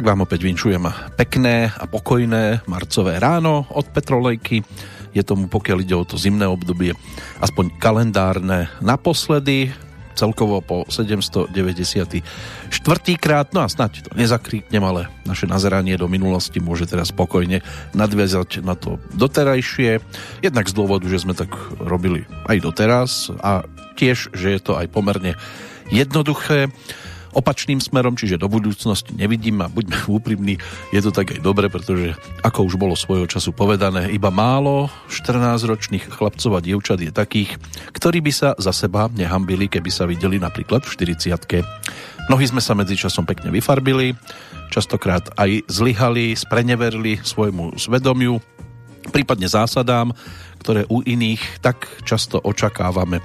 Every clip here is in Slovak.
Tak vám opäť vinčujem pekné a pokojné marcové ráno od Petrolejky. Je tomu, pokiaľ ide o to zimné obdobie, aspoň kalendárne naposledy celkovo po 794. krát, no a snáď to nezakrýknem, ale naše nazeranie do minulosti môže teraz spokojne nadviazať na to doterajšie. Jednak z dôvodu, že sme tak robili aj doteraz a tiež, že je to aj pomerne jednoduché opačným smerom, čiže do budúcnosti nevidím a buďme úprimní, je to tak aj dobre, pretože ako už bolo svojho času povedané, iba málo 14-ročných chlapcov a dievčat je takých, ktorí by sa za seba nehambili, keby sa videli napríklad v 40 Mnohí sme sa medzičasom pekne vyfarbili, častokrát aj zlyhali, spreneverili svojmu svedomiu, prípadne zásadám, ktoré u iných tak často očakávame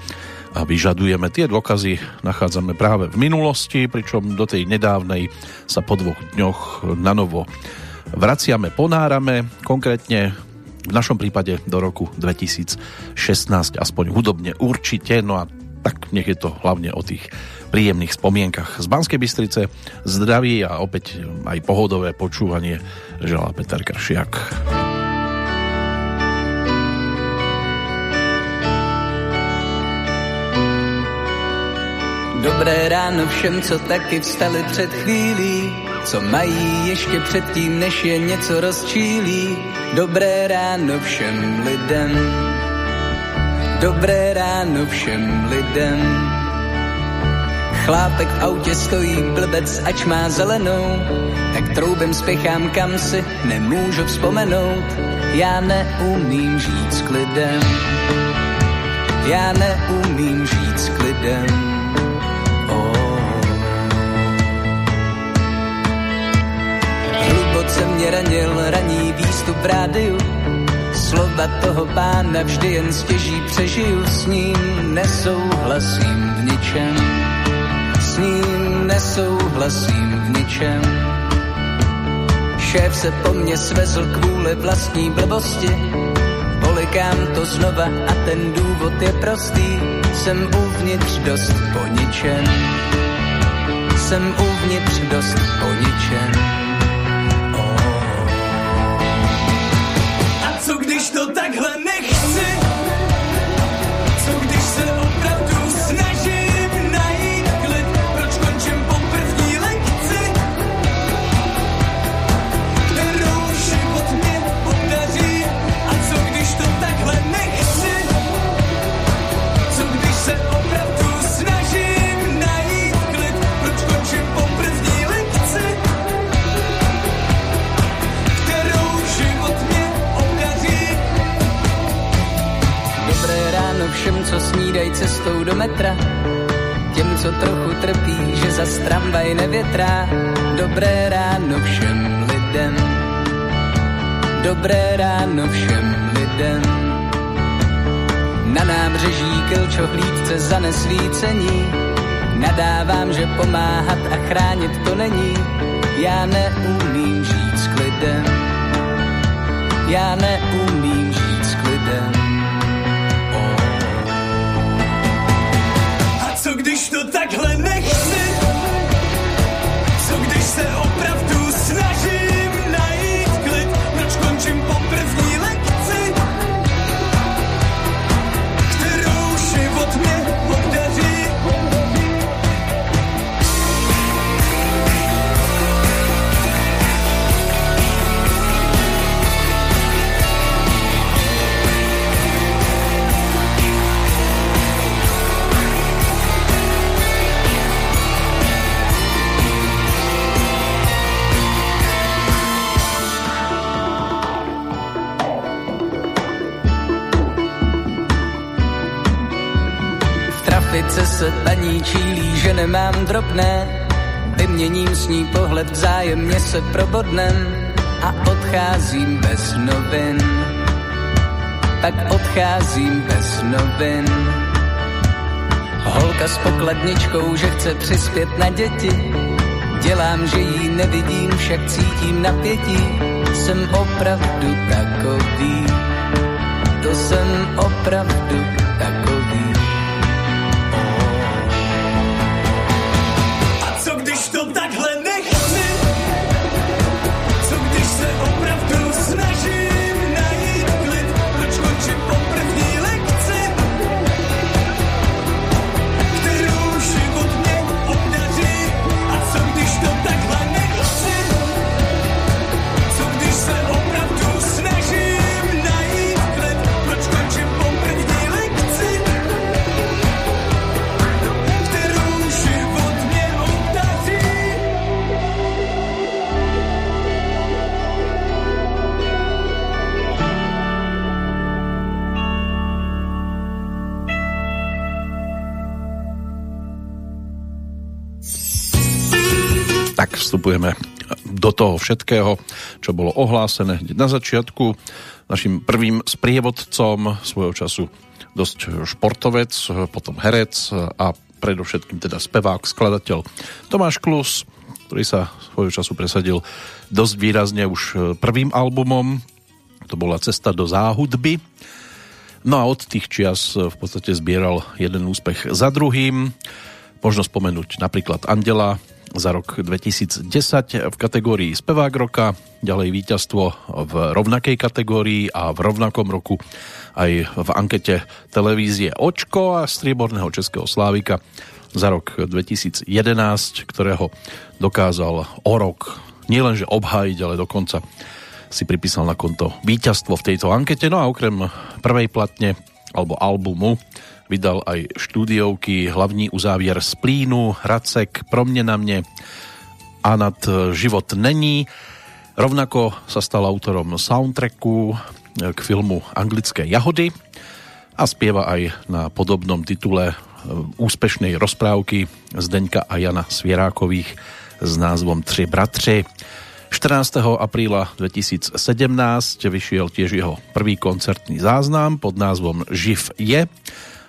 a vyžadujeme. Tie dôkazy nachádzame práve v minulosti, pričom do tej nedávnej sa po dvoch dňoch na novo vraciame, ponárame, konkrétne v našom prípade do roku 2016, aspoň hudobne určite, no a tak nech je to hlavne o tých príjemných spomienkach. Z Banskej Bystrice zdraví a opäť aj pohodové počúvanie želá Peter Kršiak. Dobré ráno všem, co taky vstali před chvílí, co mají ještě předtím, než je něco rozčílí. Dobré ráno všem lidem, dobré ráno všem lidem. Chlápek v autě stojí blbec, ač má zelenou, tak troubem spěchám kam si, nemůžu vzpomenout. Já neumím žít s klidem, já neumím žít s klidem. Se mě ranil raní výstup v rádiu. Slova toho pána vždy jen stěží přežiju, s ním nesouhlasím v ničem. S ním nesouhlasím v ničem. Šéf se po mně svezl kvůli vlastní blbosti. Polikám to znova a ten důvod je prostý. Jsem uvnitř dost po ničem. Jsem uvnitř dost po ničem. když to takhle nechci? Co snídají cestou do metra. Těm, co trochu trpí, že za tramvaj nevětrá. Dobré ráno všem lidem. Dobré ráno všem lidem. Na nábřeží klčohlídce za nesvícení. Nadávám, že pomáhat a chránit to není. Já neumím žít s klidem. Já neumím V trafice se paní čílí, že nemám drobné. Vyměním s ní pohled vzájemně se probodnem a odcházím bez novin. Pak odcházím bez novin. Holka s pokladničkou, že chce přispět na děti. Dělám, že jí nevidím, však cítím napětí. Jsem opravdu takový. To jsem opravdu vstupujeme do toho všetkého, čo bolo ohlásené na začiatku. Našim prvým sprievodcom svojho času dosť športovec, potom herec a predovšetkým teda spevák, skladateľ Tomáš Klus, ktorý sa svojho času presadil dosť výrazne už prvým albumom, to bola Cesta do záhudby. No a od tých čias v podstate zbieral jeden úspech za druhým. Možno spomenúť napríklad Andela, za rok 2010 v kategórii Spevák roka, ďalej víťazstvo v rovnakej kategórii a v rovnakom roku aj v ankete televízie Očko a strieborného českého slávika za rok 2011, ktorého dokázal o rok nielenže obhájiť, ale dokonca si pripísal na konto víťazstvo v tejto ankete. No a okrem prvej platne alebo albumu vydal aj štúdiovky Hlavní uzávier z plínu, Racek, Pro mne na mne a nad život není. Rovnako sa stal autorom soundtracku k filmu Anglické jahody a spieva aj na podobnom titule e, úspešnej rozprávky Zdeňka a Jana Svierákových s názvom Tři bratři. 14. apríla 2017 vyšiel tiež jeho prvý koncertný záznam pod názvom Živ je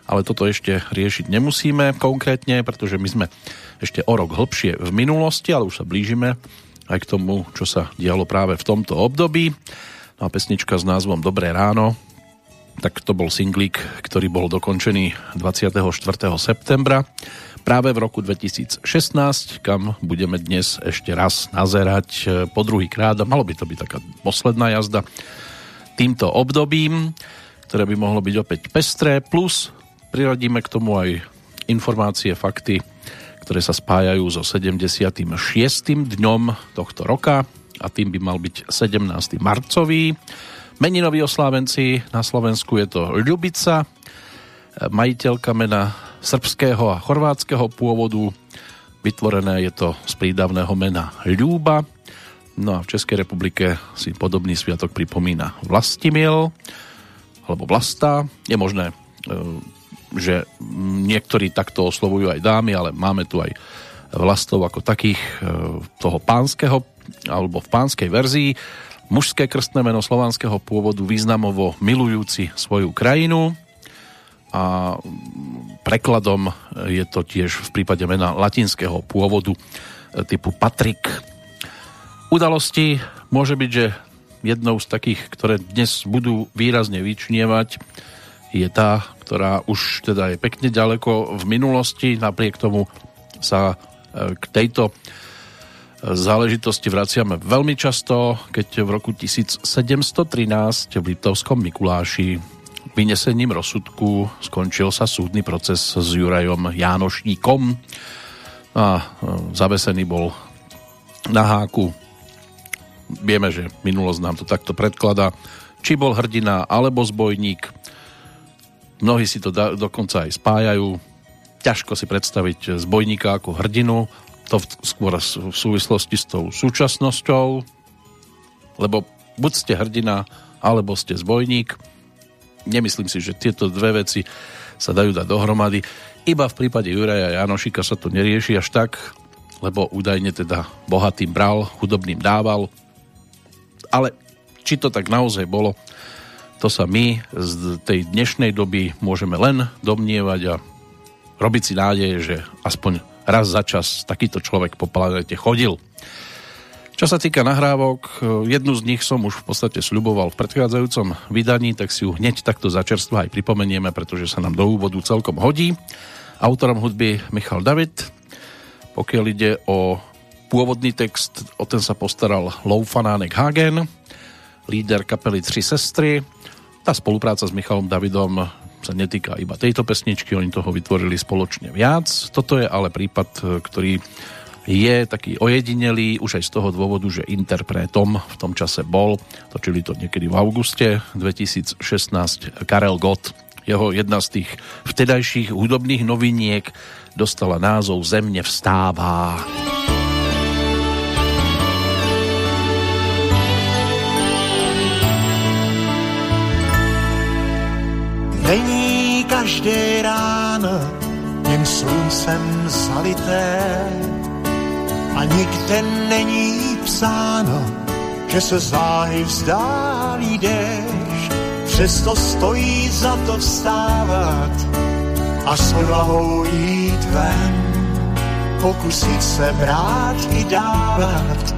ale toto ešte riešiť nemusíme konkrétne, pretože my sme ešte o rok hlbšie v minulosti, ale už sa blížime aj k tomu, čo sa dialo práve v tomto období. No a pesnička s názvom Dobré ráno, tak to bol singlík, ktorý bol dokončený 24. septembra práve v roku 2016, kam budeme dnes ešte raz nazerať po druhý krát a malo by to byť taká posledná jazda týmto obdobím, ktoré by mohlo byť opäť pestré, plus priradíme k tomu aj informácie, fakty, ktoré sa spájajú so 76. dňom tohto roka a tým by mal byť 17. marcový. Meninoví oslávenci na Slovensku je to Ľubica, majiteľka mena srbského a chorvátskeho pôvodu. Vytvorené je to z prídavného mena Ľúba. No a v Českej republike si podobný sviatok pripomína Vlastimil alebo Vlasta. Je možné e, že niektorí takto oslovujú aj dámy, ale máme tu aj vlastov ako takých e, toho pánskeho alebo v pánskej verzii. Mužské krstné meno slovanského pôvodu významovo milujúci svoju krajinu a prekladom je to tiež v prípade mena latinského pôvodu e, typu Patrik. Udalosti môže byť, že jednou z takých, ktoré dnes budú výrazne vyčnievať, je tá, ktorá už teda je pekne ďaleko v minulosti, napriek tomu sa e, k tejto e, záležitosti vraciame veľmi často, keď v roku 1713 v Litovskom Mikuláši vynesením rozsudku skončil sa súdny proces s Jurajom Jánošníkom a e, zavesený bol na háku. Vieme, že minulosť nám to takto predkladá. Či bol hrdina alebo zbojník, Mnohí si to da, dokonca aj spájajú. Ťažko si predstaviť zbojníka ako hrdinu, to v, skôr v súvislosti s tou súčasnosťou, lebo buď ste hrdina, alebo ste zbojník. Nemyslím si, že tieto dve veci sa dajú dať dohromady. Iba v prípade Juraja Janošika sa to nerieši až tak, lebo údajne teda bohatým bral, chudobným dával. Ale či to tak naozaj bolo, to sa my z tej dnešnej doby môžeme len domnievať a robiť si nádej, že aspoň raz za čas takýto človek po planete chodil. Čo sa týka nahrávok, jednu z nich som už v podstate sľuboval v predchádzajúcom vydaní, tak si ju hneď takto začerstva aj pripomenieme, pretože sa nám do úvodu celkom hodí. Autorom hudby Michal David. Pokiaľ ide o pôvodný text, o ten sa postaral Lou Fanánek Hagen, líder kapely Tři sestry, tá spolupráca s Michalom Davidom sa netýka iba tejto pesničky, oni toho vytvorili spoločne viac. Toto je ale prípad, ktorý je taký ojedinelý už aj z toho dôvodu, že interpretom v tom čase bol, točili to niekedy v auguste 2016, Karel Gott. Jeho jedna z tých vtedajších hudobných noviniek dostala názov Zemne vstává. Zemne vstává. Není každé ráno jen sluncem zalité a nikde není psáno, že se záhy vzdálí déšť. Přesto stojí za to vstávat a s odvahou jít ven. Pokusit se brát i dávat,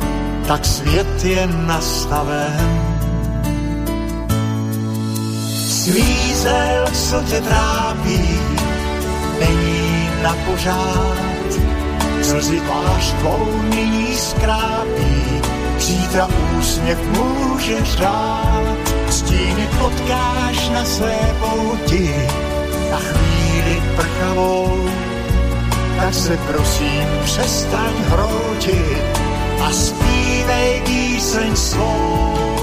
tak svět je nastaven. Svízel, co tě trápí, není na pořád. Slzy tvář tvou nyní skrápí, zítra úsměv může řád. Stíny potkáš na své pouti, na chvíli prchavou, tak se prosím přestaň hroutit a zpívej píseň svou.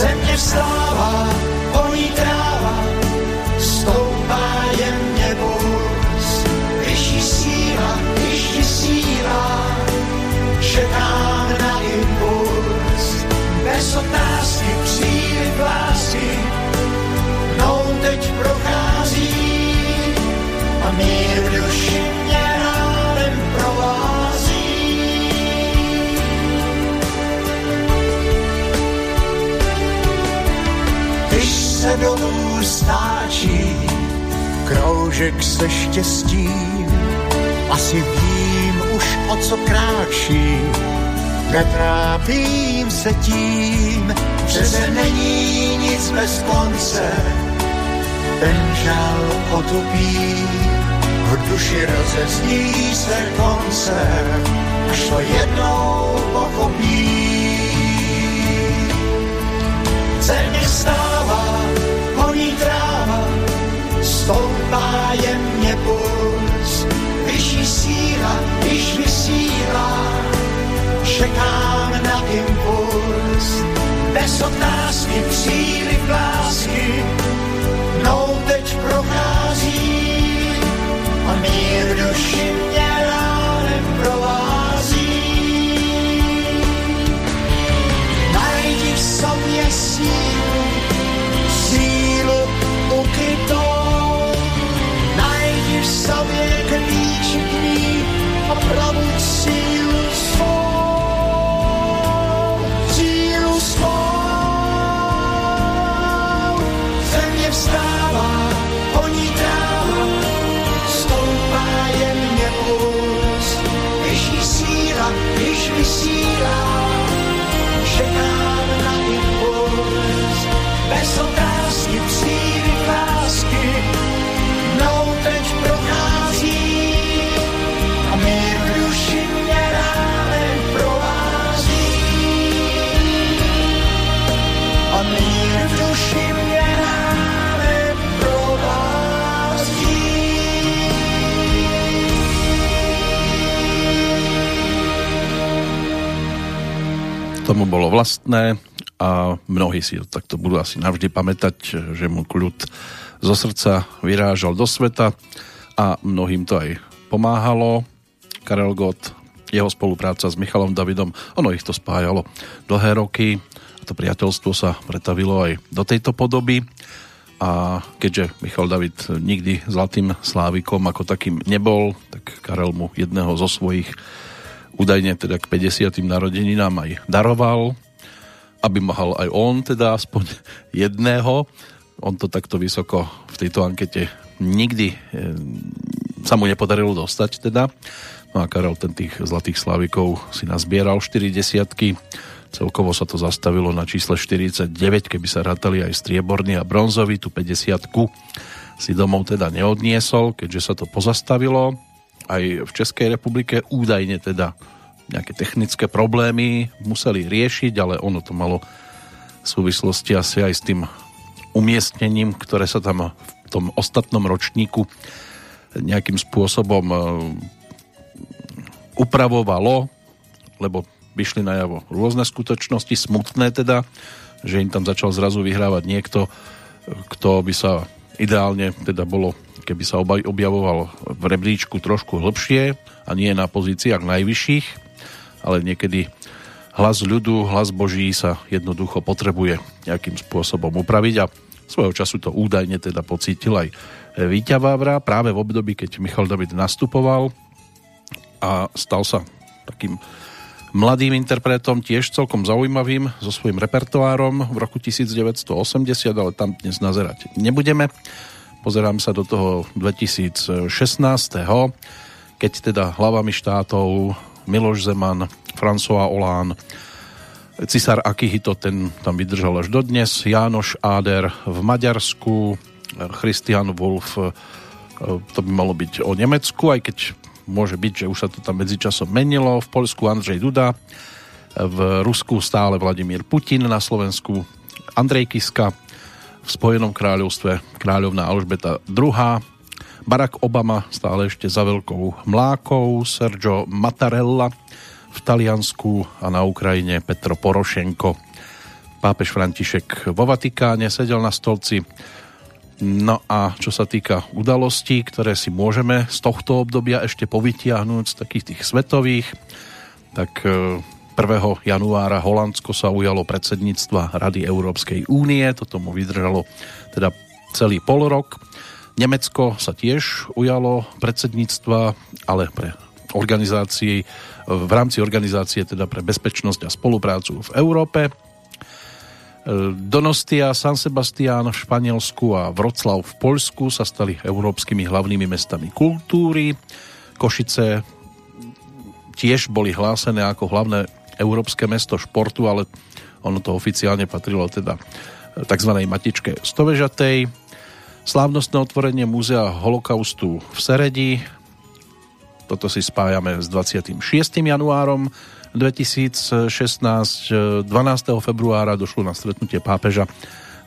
Země vstává, honí tráva, stoupá jemně burz. Vyšší síla, když vysílá, čekám na impuls. Bez otázky příliv lásky, mnou teď prochází a mír v se dolů stáčí kroužek se štěstím, asi vím už o co kráčí. Netrápím se tím, že se není nic bez konce. Ten žal otupí, v duši rozezní se koncert, až to jednou pochopí. Země stává, honí tráva, stoupá jemně puls. Vyšší síla, když vysílá, čekám na impuls. Bez otázky příliv lásky, mnou teď prochází a mír duši mě tomu bolo vlastné a mnohí si to takto budú asi navždy pamätať, že mu kľud zo srdca vyrážal do sveta a mnohým to aj pomáhalo. Karel Gott, jeho spolupráca s Michalom Davidom, ono ich to spájalo dlhé roky a to priateľstvo sa pretavilo aj do tejto podoby a keďže Michal David nikdy zlatým slávikom ako takým nebol, tak Karel mu jedného zo svojich údajne teda k 50. narodeninám aj daroval, aby mohol aj on teda aspoň jedného. On to takto vysoko v tejto ankete nikdy e, sa mu nepodarilo dostať teda. No a Karel ten tých zlatých slavikov si nazbieral 4 desiatky. Celkovo sa to zastavilo na čísle 49, keby sa rátali aj strieborný a bronzový, tu 50 si domov teda neodniesol, keďže sa to pozastavilo aj v Českej republike údajne teda nejaké technické problémy museli riešiť, ale ono to malo súvislosti asi aj s tým umiestnením, ktoré sa tam v tom ostatnom ročníku nejakým spôsobom e, upravovalo, lebo vyšli najavo rôzne skutočnosti, smutné teda, že im tam začal zrazu vyhrávať niekto, kto by sa ideálne teda bolo, keby sa objavoval v rebríčku trošku hlbšie a nie na pozíciách najvyšších, ale niekedy hlas ľudu, hlas Boží sa jednoducho potrebuje nejakým spôsobom upraviť a svojho času to údajne teda pocítil aj Víťa Vávra práve v období, keď Michal David nastupoval a stal sa takým mladým interpretom, tiež celkom zaujímavým so svojím repertoárom v roku 1980, ale tam dnes nazerať nebudeme. Pozerám sa do toho 2016. keď teda hlavami štátov Miloš Zeman, François Hollande, Cisár Akihito, ten tam vydržal až dodnes, Jánoš Áder v Maďarsku, Christian Wolf, e, to by malo byť o Nemecku, aj keď môže byť, že už sa to tam medzičasom menilo, v Polsku Andrzej Duda, v Rusku stále Vladimír Putin, na Slovensku Andrej Kiska, v Spojenom kráľovstve kráľovná Alžbeta II, Barack Obama stále ešte za veľkou mlákou, Sergio Mattarella, v Taliansku a na Ukrajine Petro Porošenko. Pápež František vo Vatikáne sedel na stolci. No a čo sa týka udalostí, ktoré si môžeme z tohto obdobia ešte povytiahnuť z takých tých svetových, tak 1. E, januára Holandsko sa ujalo predsedníctva Rady Európskej únie, toto mu vydržalo teda celý pol rok. Nemecko sa tiež ujalo predsedníctva, ale pre organizácií, v rámci organizácie teda pre bezpečnosť a spoluprácu v Európe. Donostia, San Sebastián v Španielsku a Vroclav v Poľsku sa stali európskymi hlavnými mestami kultúry. Košice tiež boli hlásené ako hlavné európske mesto športu, ale ono to oficiálne patrilo teda tzv. matičke Stovežatej. Slávnostné otvorenie múzea holokaustu v Seredi toto si spájame s 26. januárom 2016. 12. februára došlo na stretnutie pápeža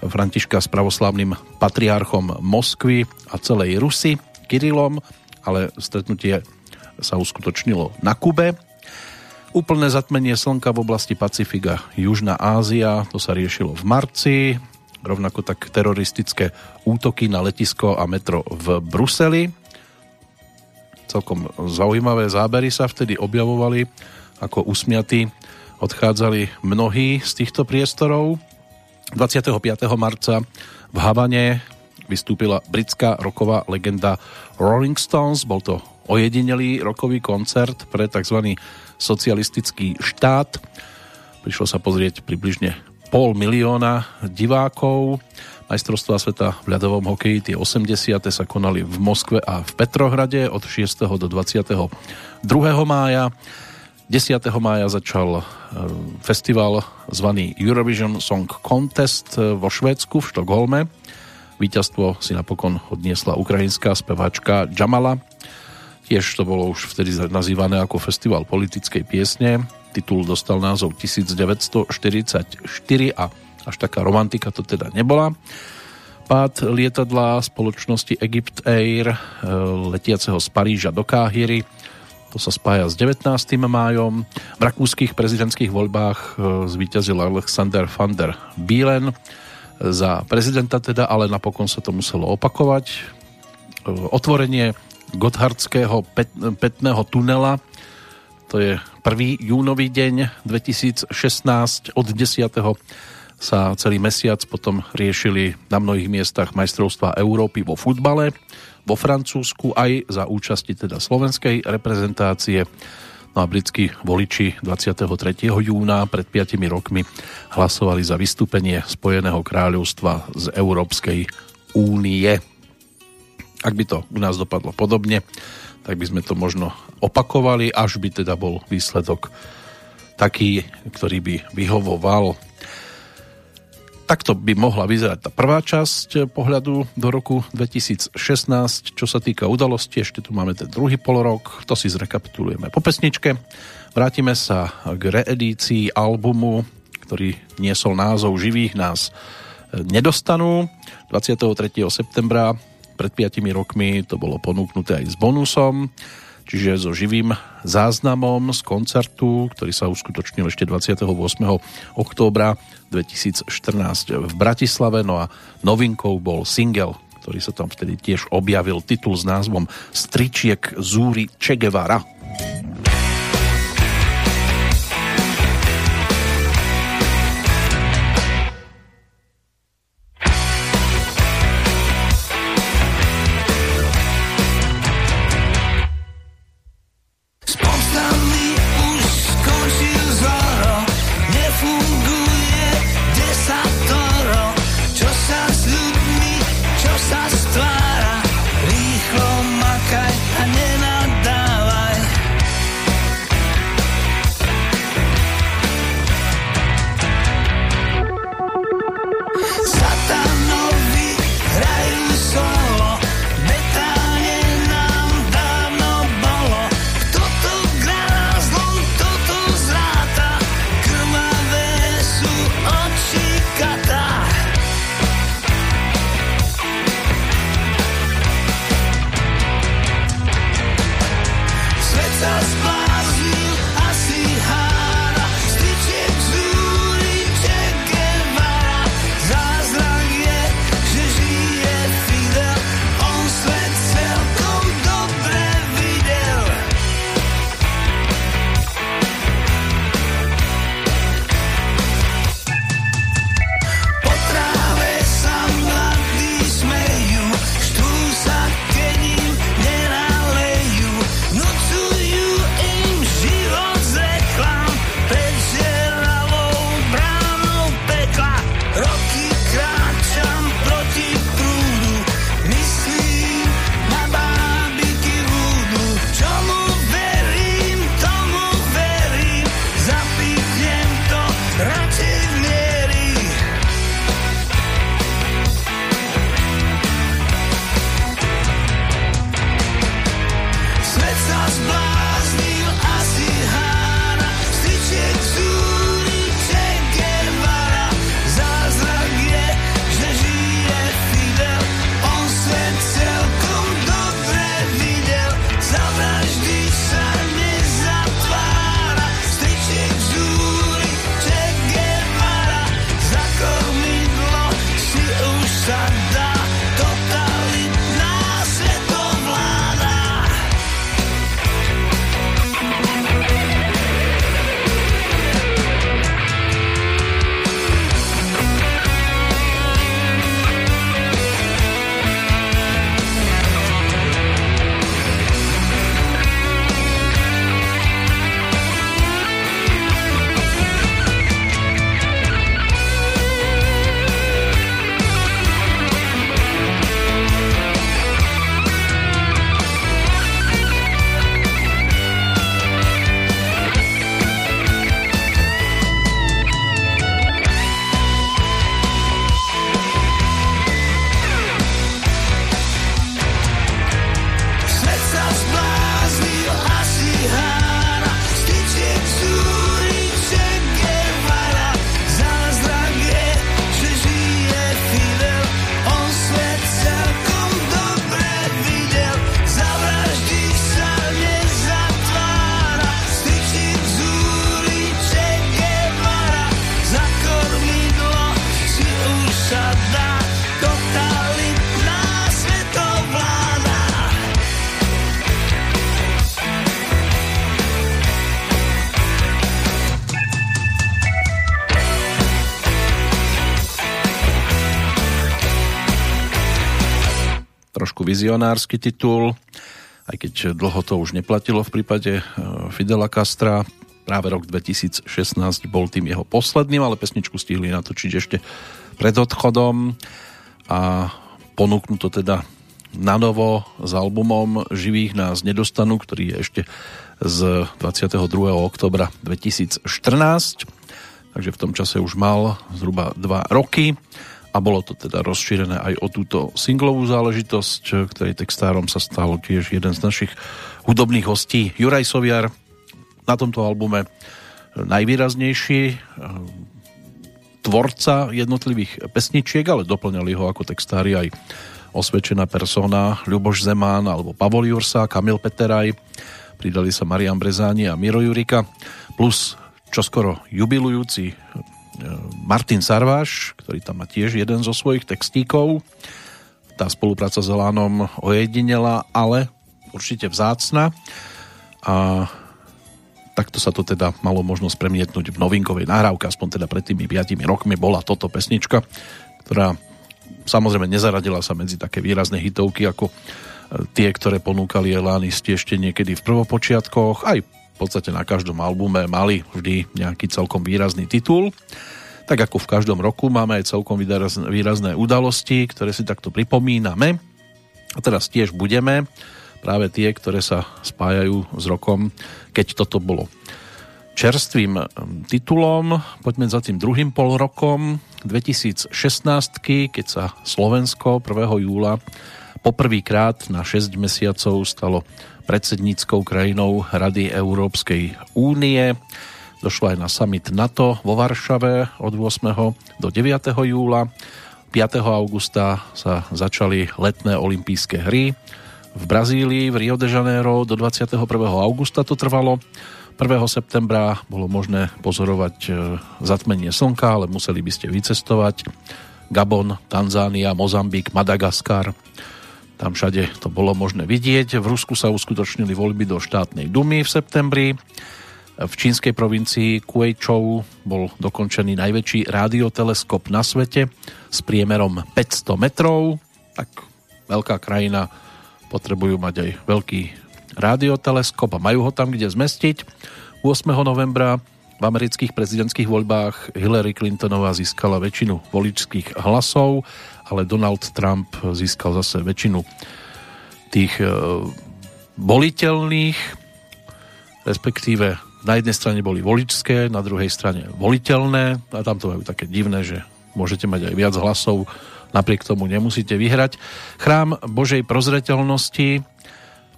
Františka s pravoslavným patriarchom Moskvy a celej Rusy, Kirilom, ale stretnutie sa uskutočnilo na Kube. Úplné zatmenie slnka v oblasti Pacifika, Južná Ázia, to sa riešilo v marci, rovnako tak teroristické útoky na letisko a metro v Bruseli celkom zaujímavé zábery sa vtedy objavovali, ako usmiatí odchádzali mnohí z týchto priestorov. 25. marca v Havane vystúpila britská roková legenda Rolling Stones. Bol to ojedinelý rokový koncert pre tzv. socialistický štát. Prišlo sa pozrieť približne pol milióna divákov. Majstrovstvá sveta v ľadovom hokeji tie 80. sa konali v Moskve a v Petrohrade od 6. do 22. mája. 10. mája začal e, festival zvaný Eurovision Song Contest e, vo Švédsku v Štokholme. Víťazstvo si napokon odniesla ukrajinská speváčka Jamala. Tiež to bolo už vtedy nazývané ako festival politickej piesne. Titul dostal názov 1944 a až taká romantika to teda nebola. Pád lietadla spoločnosti Egypt Air e, letiaceho z Paríža do Káhyry to sa spája s 19. májom. V rakúskych prezidentských voľbách e, zvíťazil Alexander van der Bielen za prezidenta teda, ale napokon sa to muselo opakovať. E, otvorenie Gotthardského petného tunela to je 1. júnový deň 2016 od 10 sa celý mesiac potom riešili na mnohých miestach majstrovstva Európy vo futbale, vo Francúzsku aj za účasti teda slovenskej reprezentácie. No a britskí voliči 23. júna pred 5 rokmi hlasovali za vystúpenie Spojeného kráľovstva z Európskej únie. Ak by to u nás dopadlo podobne, tak by sme to možno opakovali, až by teda bol výsledok taký, ktorý by vyhovoval Takto by mohla vyzerať tá prvá časť pohľadu do roku 2016. Čo sa týka udalosti, ešte tu máme ten druhý polorok, to si zrekapitulujeme po pesničke. Vrátime sa k reedícii albumu, ktorý niesol názov Živých nás nedostanú. 23. septembra pred 5 rokmi to bolo ponúknuté aj s bonusom čiže so živým záznamom z koncertu, ktorý sa uskutočnil ešte 28. októbra 2014 v Bratislave. No a novinkou bol single, ktorý sa tam vtedy tiež objavil, titul s názvom Stričiek Zúri Che Guevara. Vizionársky titul, aj keď dlho to už neplatilo v prípade e, Fidela Castra. Práve rok 2016 bol tým jeho posledným, ale pesničku stihli natočiť ešte pred odchodom a ponúknu to teda na novo s albumom Živých nás nedostanú, ktorý je ešte z 22. oktobra 2014. Takže v tom čase už mal zhruba 2 roky a bolo to teda rozšírené aj o túto singlovú záležitosť, ktorej textárom sa stal tiež jeden z našich hudobných hostí. Juraj Soviar na tomto albume najvýraznejší eh, tvorca jednotlivých pesničiek, ale doplňali ho ako textári aj osvedčená persona Ľuboš Zemán alebo Pavol Jursa, Kamil Peteraj, pridali sa Marian Brezáni a Miro Jurika, plus čoskoro jubilujúci Martin Sarváš, ktorý tam má tiež jeden zo svojich textíkov. Tá spolupráca s Elánom ojedinela, ale určite vzácna. A takto sa to teda malo možnosť premietnúť v novinkovej nahrávke, aspoň teda pred tými 5 rokmi bola toto pesnička, ktorá samozrejme nezaradila sa medzi také výrazné hitovky ako e, tie, ktoré ponúkali Elánisti ešte niekedy v prvopočiatkoch, aj podstate na každom albume mali vždy nejaký celkom výrazný titul. Tak ako v každom roku máme aj celkom výrazné udalosti, ktoré si takto pripomíname. A teraz tiež budeme práve tie, ktoré sa spájajú s rokom, keď toto bolo čerstvým titulom. Poďme za tým druhým pol rokom 2016, keď sa Slovensko 1. júla poprvýkrát na 6 mesiacov stalo predsedníckou krajinou Rady Európskej únie. Došlo aj na summit NATO vo Varšave od 8. do 9. júla. 5. augusta sa začali letné olympijské hry v Brazílii, v Rio de Janeiro do 21. augusta to trvalo. 1. septembra bolo možné pozorovať e, zatmenie slnka, ale museli by ste vycestovať. Gabon, Tanzánia, Mozambik, Madagaskar, tam všade to bolo možné vidieť. V Rusku sa uskutočnili voľby do štátnej dumy v septembri. V čínskej provincii Kuejčou bol dokončený najväčší rádioteleskop na svete s priemerom 500 metrov. Tak veľká krajina potrebujú mať aj veľký rádioteleskop a majú ho tam kde zmestiť. 8. novembra v amerických prezidentských voľbách Hillary Clintonová získala väčšinu voličských hlasov ale Donald Trump získal zase väčšinu tých e, voliteľných, respektíve na jednej strane boli voličské, na druhej strane voliteľné a tam to majú také divné, že môžete mať aj viac hlasov, napriek tomu nemusíte vyhrať. Chrám Božej prozreteľnosti,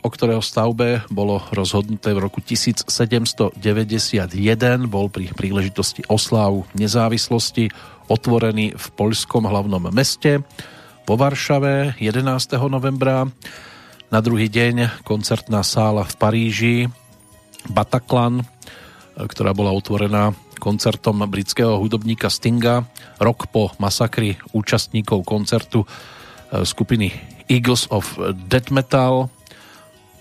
o ktorého stavbe bolo rozhodnuté v roku 1791, bol pri príležitosti oslav nezávislosti otvorený v poľskom hlavnom meste vo Varšave 11. novembra. Na druhý deň koncertná sála v Paríži Bataclan, ktorá bola otvorená koncertom britského hudobníka Stinga rok po masakri účastníkov koncertu e, skupiny Eagles of Death Metal.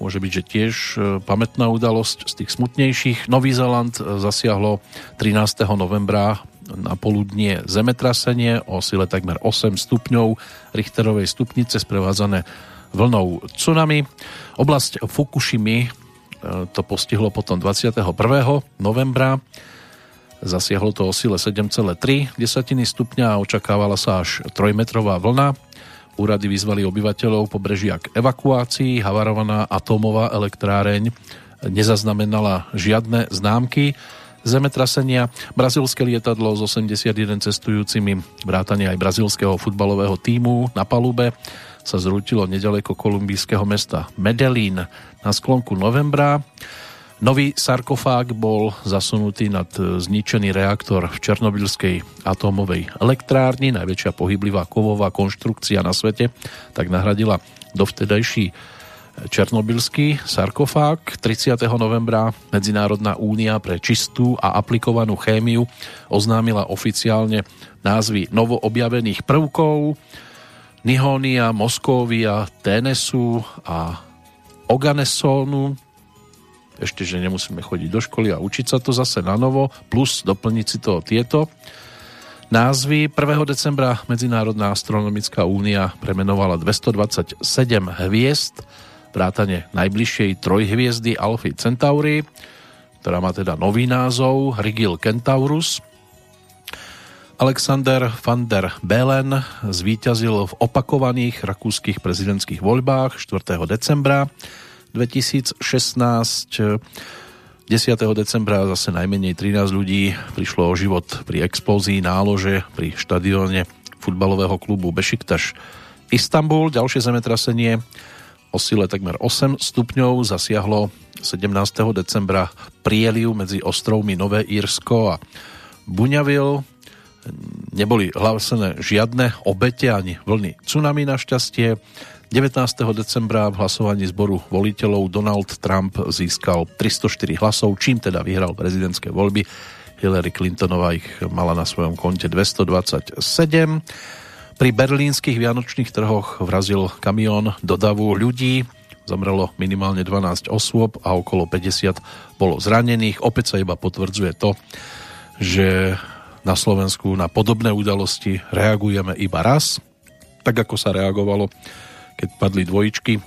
Môže byť, že tiež e, pamätná udalosť z tých smutnejších. Nový Zeland e, zasiahlo 13. novembra na poludnie zemetrasenie o sile takmer 8 stupňov Richterovej stupnice sprevádzané vlnou tsunami. Oblasť Fukushimy e, to postihlo potom 21. novembra. Zasiahlo to o sile 7,3 desatiny stupňa a očakávala sa až trojmetrová vlna. Úrady vyzvali obyvateľov pobrežia k evakuácii. Havarovaná atómová elektráreň nezaznamenala žiadne známky zemetrasenia. Brazilské lietadlo s 81 cestujúcimi, vrátane aj brazilského futbalového týmu na palube sa zrútilo nedaleko kolumbijského mesta Medellín na sklonku novembra. Nový sarkofág bol zasunutý nad zničený reaktor v Černobylskej atómovej elektrárni, najväčšia pohyblivá kovová konštrukcia na svete, tak nahradila dovtedajší Černobylský sarkofág. 30. novembra Medzinárodná únia pre čistú a aplikovanú chémiu oznámila oficiálne názvy novoobjavených prvkov Nihónia, Moskóvia, Ténesu a Oganesónu. Ešte, že nemusíme chodiť do školy a učiť sa to zase na novo, plus doplniť si to tieto Názvy 1. decembra Medzinárodná astronomická únia premenovala 227 hviezd, vrátane najbližšej trojhviezdy Alfy Centauri, ktorá má teda nový názov Rigil Centaurus. Alexander van der Belen zvíťazil v opakovaných rakúskych prezidentských voľbách 4. decembra 2016 10. decembra zase najmenej 13 ľudí prišlo o život pri explózii nálože pri štadióne futbalového klubu Bešiktaš Istanbul. Ďalšie zemetrasenie o sile takmer 8 stupňov zasiahlo 17. decembra prieliu medzi ostrovmi Nové Írsko a Buňavil. Neboli hlásené žiadne obete ani vlny tsunami našťastie. 19. decembra v hlasovaní zboru voliteľov Donald Trump získal 304 hlasov, čím teda vyhral prezidentské voľby. Hillary Clintonová ich mala na svojom konte 227. Pri berlínskych vianočných trhoch vrazil kamión do davu ľudí, zomrelo minimálne 12 osôb a okolo 50 bolo zranených. Opäť sa iba potvrdzuje to, že na Slovensku na podobné udalosti reagujeme iba raz, tak ako sa reagovalo keď padli dvojičky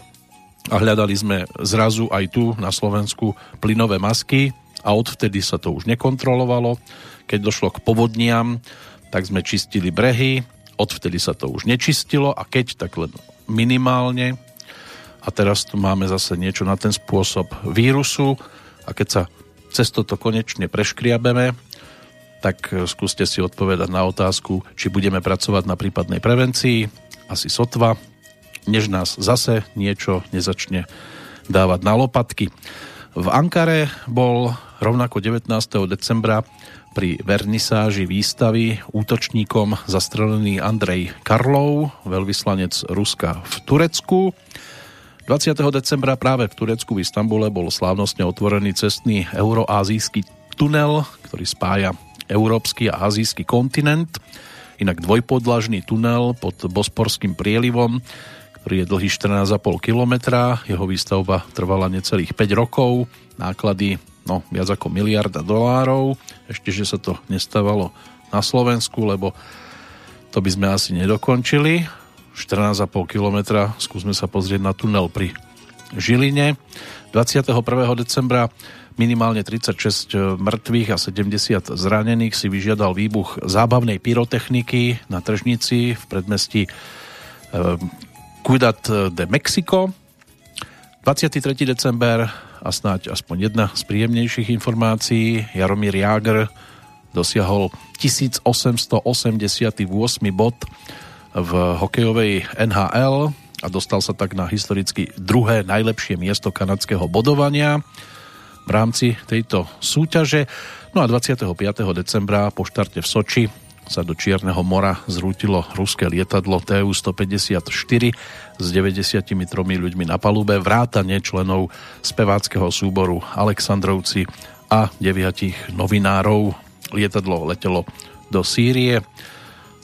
a hľadali sme zrazu aj tu na Slovensku plynové masky a odvtedy sa to už nekontrolovalo. Keď došlo k povodniam, tak sme čistili brehy, odvtedy sa to už nečistilo a keď, tak len minimálne. A teraz tu máme zase niečo na ten spôsob vírusu a keď sa cez toto konečne preškriabeme, tak skúste si odpovedať na otázku, či budeme pracovať na prípadnej prevencii. Asi sotva, než nás zase niečo nezačne dávať na lopatky. V Ankare bol rovnako 19. decembra pri vernisáži výstavy útočníkom zastrelený Andrej Karlov, veľvyslanec Ruska v Turecku. 20. decembra práve v Turecku v Istambule bol slávnostne otvorený cestný euroázijský tunel, ktorý spája európsky a azijský kontinent. Inak dvojpodlažný tunel pod Bosporským prielivom ktorý je dlhý 14,5 km. Jeho výstavba trvala necelých 5 rokov, náklady no, viac ako miliarda dolárov. Ešte, že sa to nestávalo na Slovensku, lebo to by sme asi nedokončili. 14,5 km, skúsme sa pozrieť na tunel pri Žiline. 21. decembra minimálne 36 mŕtvych a 70 zranených si vyžiadal výbuch zábavnej pyrotechniky na tržnici v predmestí Cuidat de Mexico. 23. december a snáď aspoň jedna z príjemnejších informácií. Jaromír Jágr dosiahol 1888. bod v hokejovej NHL a dostal sa tak na historicky druhé najlepšie miesto kanadského bodovania v rámci tejto súťaže. No a 25. decembra po štarte v Soči sa do Čierneho mora zrútilo ruské lietadlo Tu-154 s 93 ľuďmi na palube, vrátane členov speváckého súboru Aleksandrovci a deviatich novinárov. Lietadlo letelo do Sýrie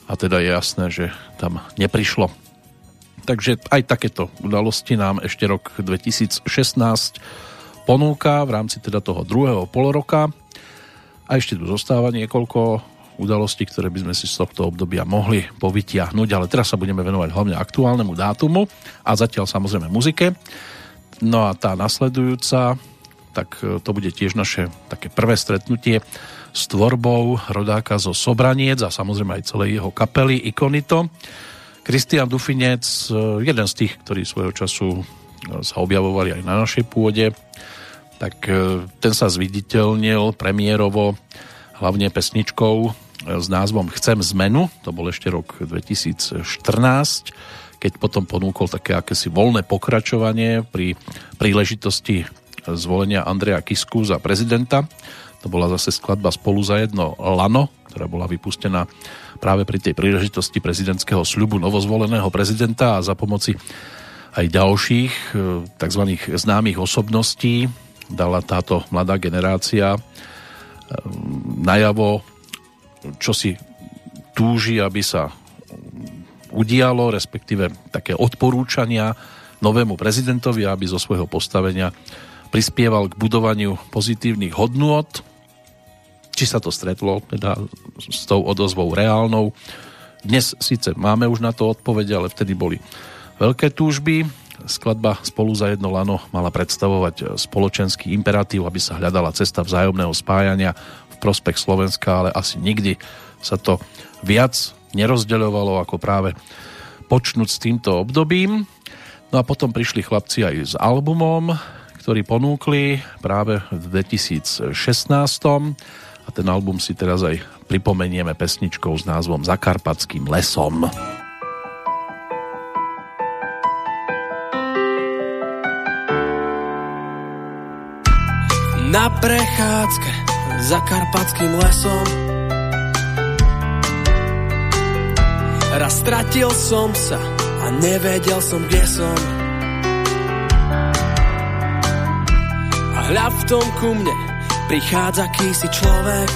a teda je jasné, že tam neprišlo. Takže aj takéto udalosti nám ešte rok 2016 ponúka v rámci teda toho druhého poloroka. A ešte tu zostáva niekoľko udalosti, ktoré by sme si z tohto obdobia mohli povytiahnuť, ale teraz sa budeme venovať hlavne aktuálnemu dátumu a zatiaľ samozrejme muzike. No a tá nasledujúca, tak e, to bude tiež naše také prvé stretnutie s tvorbou rodáka zo Sobraniec a samozrejme aj celej jeho kapely Ikonito. Kristian Dufinec, e, jeden z tých, ktorí svojho času e, sa objavovali aj na našej pôde, tak ten sa zviditeľnil premiérovo hlavne pesničkou s názvom Chcem zmenu, to bol ešte rok 2014, keď potom ponúkol také akési voľné pokračovanie pri príležitosti zvolenia Andreja Kisku za prezidenta. To bola zase skladba Spolu za jedno Lano, ktorá bola vypustená práve pri tej príležitosti prezidentského sľubu novozvoleného prezidenta a za pomoci aj ďalších e, tzv. známych osobností dala táto mladá generácia e, najavo čo si túži, aby sa udialo, respektíve také odporúčania novému prezidentovi, aby zo svojho postavenia prispieval k budovaniu pozitívnych hodnôt či sa to stretlo teda s tou odozvou reálnou. Dnes síce máme už na to odpovede, ale vtedy boli veľké túžby. Skladba Spolu za jedno lano mala predstavovať spoločenský imperatív, aby sa hľadala cesta vzájomného spájania prospech Slovenska, ale asi nikdy sa to viac nerozdeľovalo ako práve počnúť s týmto obdobím. No a potom prišli chlapci aj s albumom, ktorý ponúkli práve v 2016 a ten album si teraz aj pripomenieme pesničkou s názvom Zakarpatským lesom. Na prechádzke za karpatským lesom. Raz stratil som sa a nevedel som, kde som. A hľa v tom ku mne prichádza kýsi človek.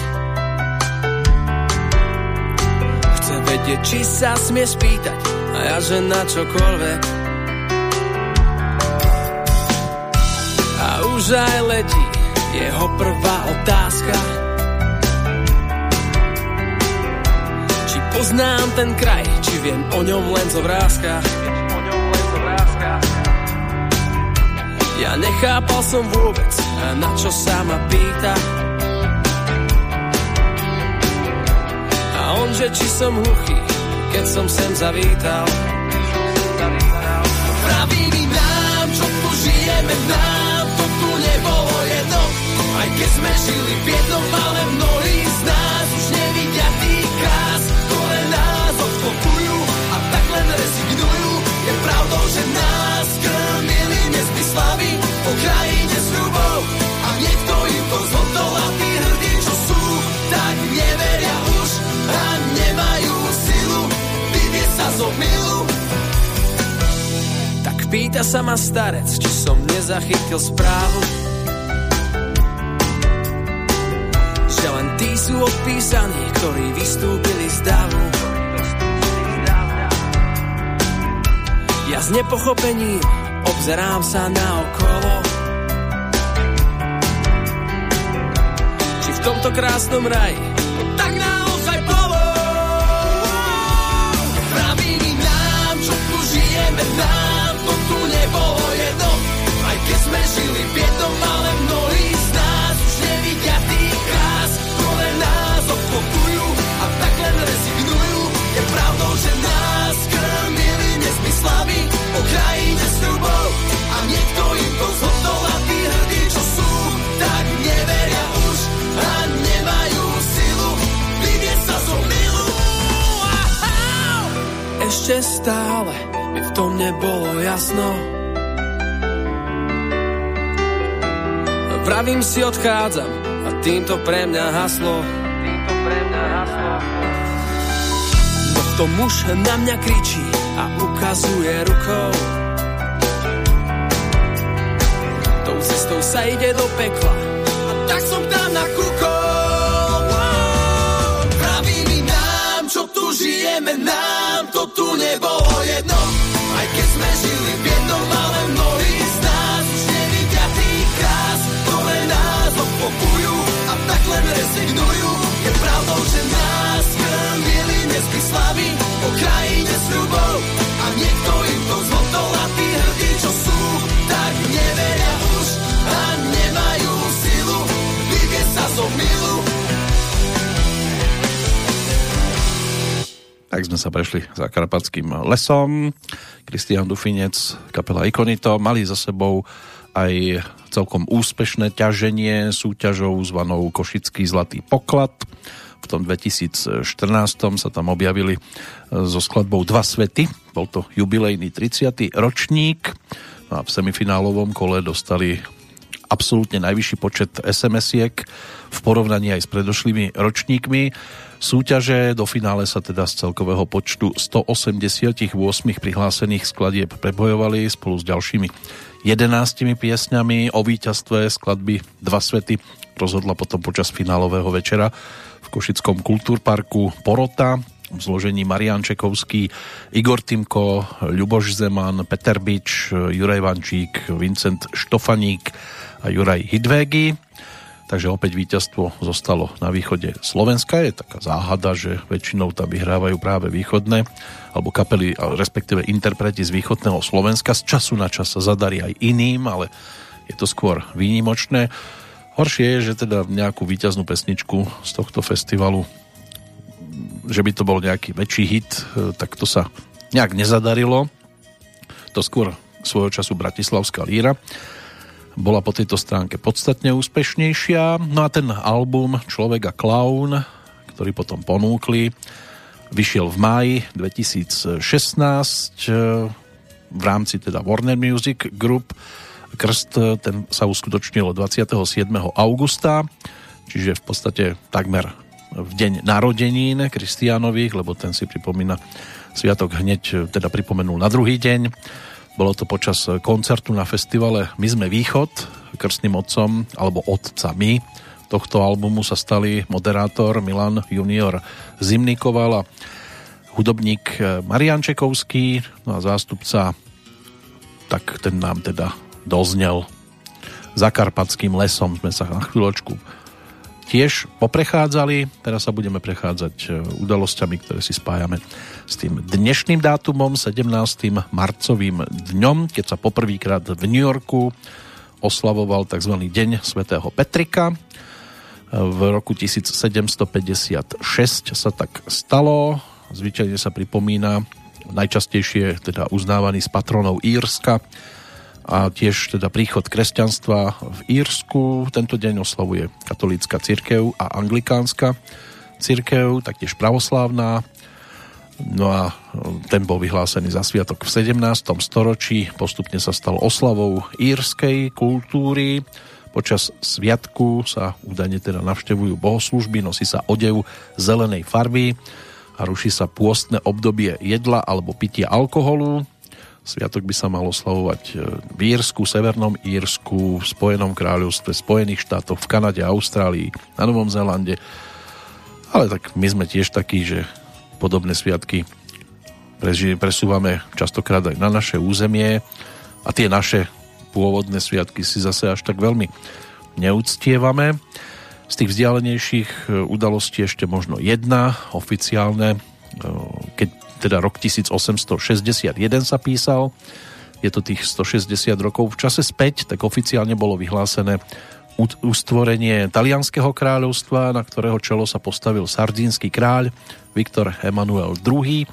Chce vedieť, či sa smie spýtať a ja, že na čokoľvek. A už aj letí jeho prvá otázka. Či poznám ten kraj, či viem o ňom len zo vrázka. Ja nechápal som vôbec, na čo sa ma pýta. A on, že či som hluchý, keď som sem zavítal. Praví mi nám, čo tu žijeme, jedno. Aj keď sme žili v jednom, ale mnohí z nás už nevidia tých krás, ktoré nás obklopujú a tak len rezignujú. Je pravdou, že nás krmili nezmyslami po krajine sľubov a niekto im to zhodol a tí hrdí, čo sú, tak neveria už a nemajú silu vyvieť sa zo milu. Tak pýta sa ma starec, či som nezachytil správu, odpísaní, ktorí vystúpili z davu. Ja s nepochopením obzerám sa na okolo. Či v tomto krásnom raji tak naozaj bolo. Praví mi nám, čo tu žijeme, nám to tu nebolo jedno. Aj keď sme žili v krajine sľubov a niekto im to zhodol a tí hrdí, čo sú, tak neveria už a nemajú silu vyvieť sa zo milu. Ešte stále mi v tom nebolo jasno. Pravím si odchádzam a týmto pre mňa haslo. Týmto pre mňa haslo. No to muž na mňa kričí a ukazuje rukou. Tou cestou sa ide do pekla a tak som tam nakúkol. Praví mi nám, čo tu žijeme, nám to tu nebolo jedno. Aj keď sme žili v jednom, ale mnohí z nás už nevidia tých krás, ktoré nás obklopujú a tak len rezignujú. Je pravdou, že nás krmili nezmyslami po krajine sľubov a niekto im to zhodol a tí hrdí, čo sú, tak neveria už a nemajú silu vyvieť sa zo milu. Tak sme sa prešli za Karpatským lesom. Kristian Dufinec, kapela Ikonito, mali za sebou aj celkom úspešné ťaženie súťažou zvanou Košický zlatý poklad. V tom 2014 sa tam objavili so skladbou Dva svety. Bol to jubilejný 30. ročník. No a v semifinálovom kole dostali absolútne najvyšší počet SMS-iek v porovnaní aj s predošlými ročníkmi. Súťaže do finále sa teda z celkového počtu 188 prihlásených skladieb prebojovali spolu s ďalšími 11 piesňami o víťazstve skladby Dva svety rozhodla potom počas finálového večera v Košickom kultúrparku Porota v zložení Marian Čekovský, Igor Timko, Ľuboš Zeman, Peter Bič, Juraj Vančík, Vincent Štofaník a Juraj Hidvégy. takže opäť víťazstvo zostalo na východe Slovenska. Je taká záhada, že väčšinou tam vyhrávajú práve východné, alebo kapely, respektíve interpreti z východného Slovenska. Z času na čas sa zadarí aj iným, ale je to skôr výnimočné. Horšie je, že teda nejakú víťaznú pesničku z tohto festivalu, že by to bol nejaký väčší hit, e, tak to sa nejak nezadarilo. To skôr svojho času Bratislavská líra bola po tejto stránke podstatne úspešnejšia. No a ten album Človek a Clown, ktorý potom ponúkli, vyšiel v máji 2016 v rámci teda Warner Music Group. Krst ten sa uskutočnil 27. augusta, čiže v podstate takmer v deň narodenín Kristiánových, lebo ten si pripomína sviatok hneď teda pripomenul na druhý deň. Bolo to počas koncertu na festivale My sme východ, krstným otcom, alebo otcami tohto albumu sa stali moderátor Milan Junior Zimnikoval a hudobník Marian Čekovský, no a zástupca, tak ten nám teda doznel Zakarpatským lesom sme sa na chvíľočku tiež poprechádzali. Teraz sa budeme prechádzať e, udalosťami, ktoré si spájame s tým dnešným dátumom, 17. marcovým dňom, keď sa poprvýkrát v New Yorku oslavoval tzv. Deň svätého Petrika. E, v roku 1756 sa tak stalo. Zvyčajne sa pripomína najčastejšie teda uznávaný z patronov Írska, a tiež teda príchod kresťanstva v Írsku. Tento deň oslavuje katolícka cirkev a anglikánska cirkev, taktiež pravoslávna. No a ten bol vyhlásený za sviatok v 17. storočí. Postupne sa stal oslavou írskej kultúry. Počas sviatku sa údajne teda navštevujú bohoslužby, nosí sa odev zelenej farby a ruší sa pôstne obdobie jedla alebo pitia alkoholu. Sviatok by sa mal oslavovať e, v Írsku, Severnom Írsku, v Spojenom kráľovstve, Spojených štátoch, v Kanade, Austrálii, na Novom Zélande. Ale tak my sme tiež takí, že podobné sviatky presúvame častokrát aj na naše územie a tie naše pôvodné sviatky si zase až tak veľmi neúctievame. Z tých vzdialenejších e, udalostí ešte možno jedna oficiálne, e, keď teda rok 1861 sa písal, je to tých 160 rokov. V čase späť, tak oficiálne bolo vyhlásené ustvorenie talianského kráľovstva, na ktorého čelo sa postavil sardínsky kráľ Viktor Emanuel II,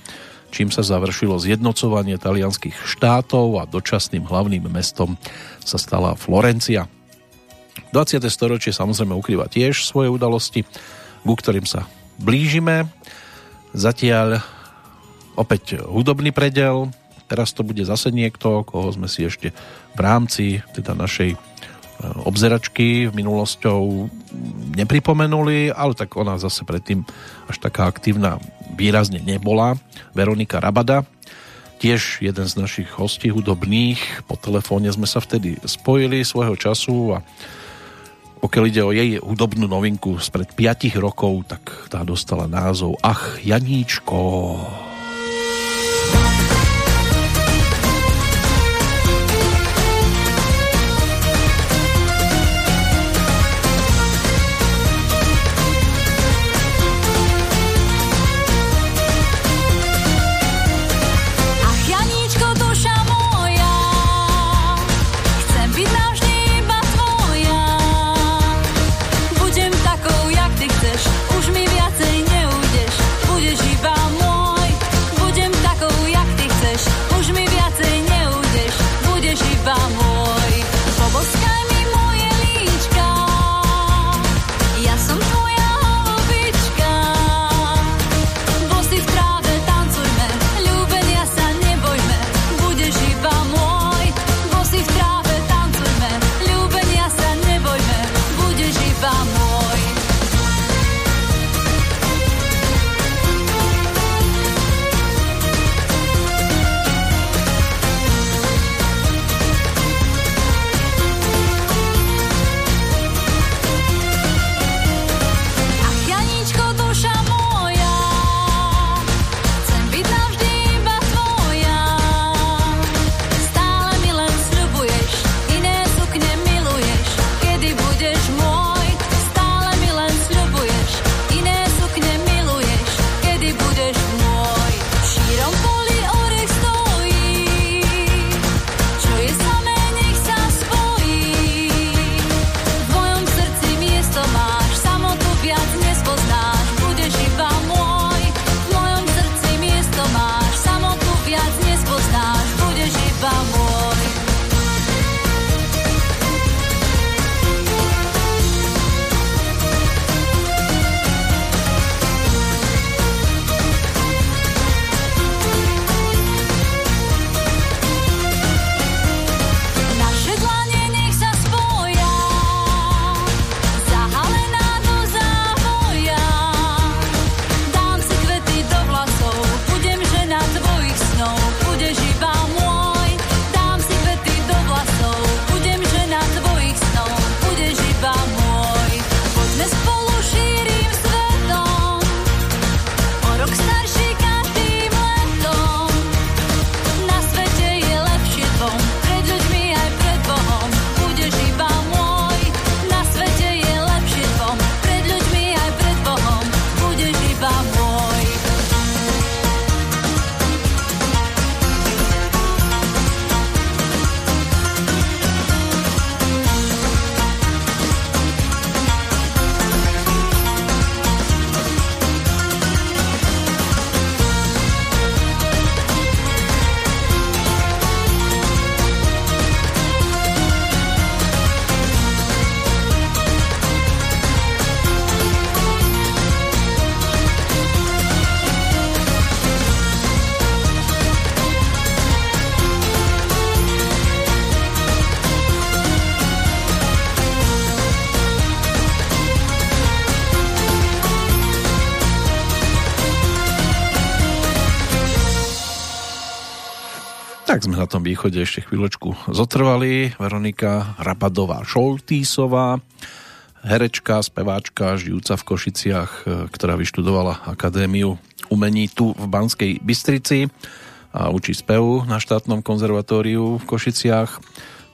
čím sa završilo zjednocovanie talianských štátov a dočasným hlavným mestom sa stala Florencia. 20. storočie samozrejme ukrýva tiež svoje udalosti, ku ktorým sa blížime. Zatiaľ opäť hudobný predel. Teraz to bude zase niekto, koho sme si ešte v rámci teda našej e, obzeračky v minulosťou nepripomenuli, ale tak ona zase predtým až taká aktívna výrazne nebola. Veronika Rabada, tiež jeden z našich hostí hudobných. Po telefóne sme sa vtedy spojili svojho času a pokiaľ ide o jej hudobnú novinku spred 5 rokov, tak tá dostala názov Ach, Janíčko. Už mi Tak sme na tom východe ešte chvíľočku zotrvali. Veronika Rabadová Šoltísová, herečka, speváčka, žijúca v Košiciach, e, ktorá vyštudovala Akadémiu umení tu v Banskej Bystrici a učí spevu na štátnom konzervatóriu v Košiciach.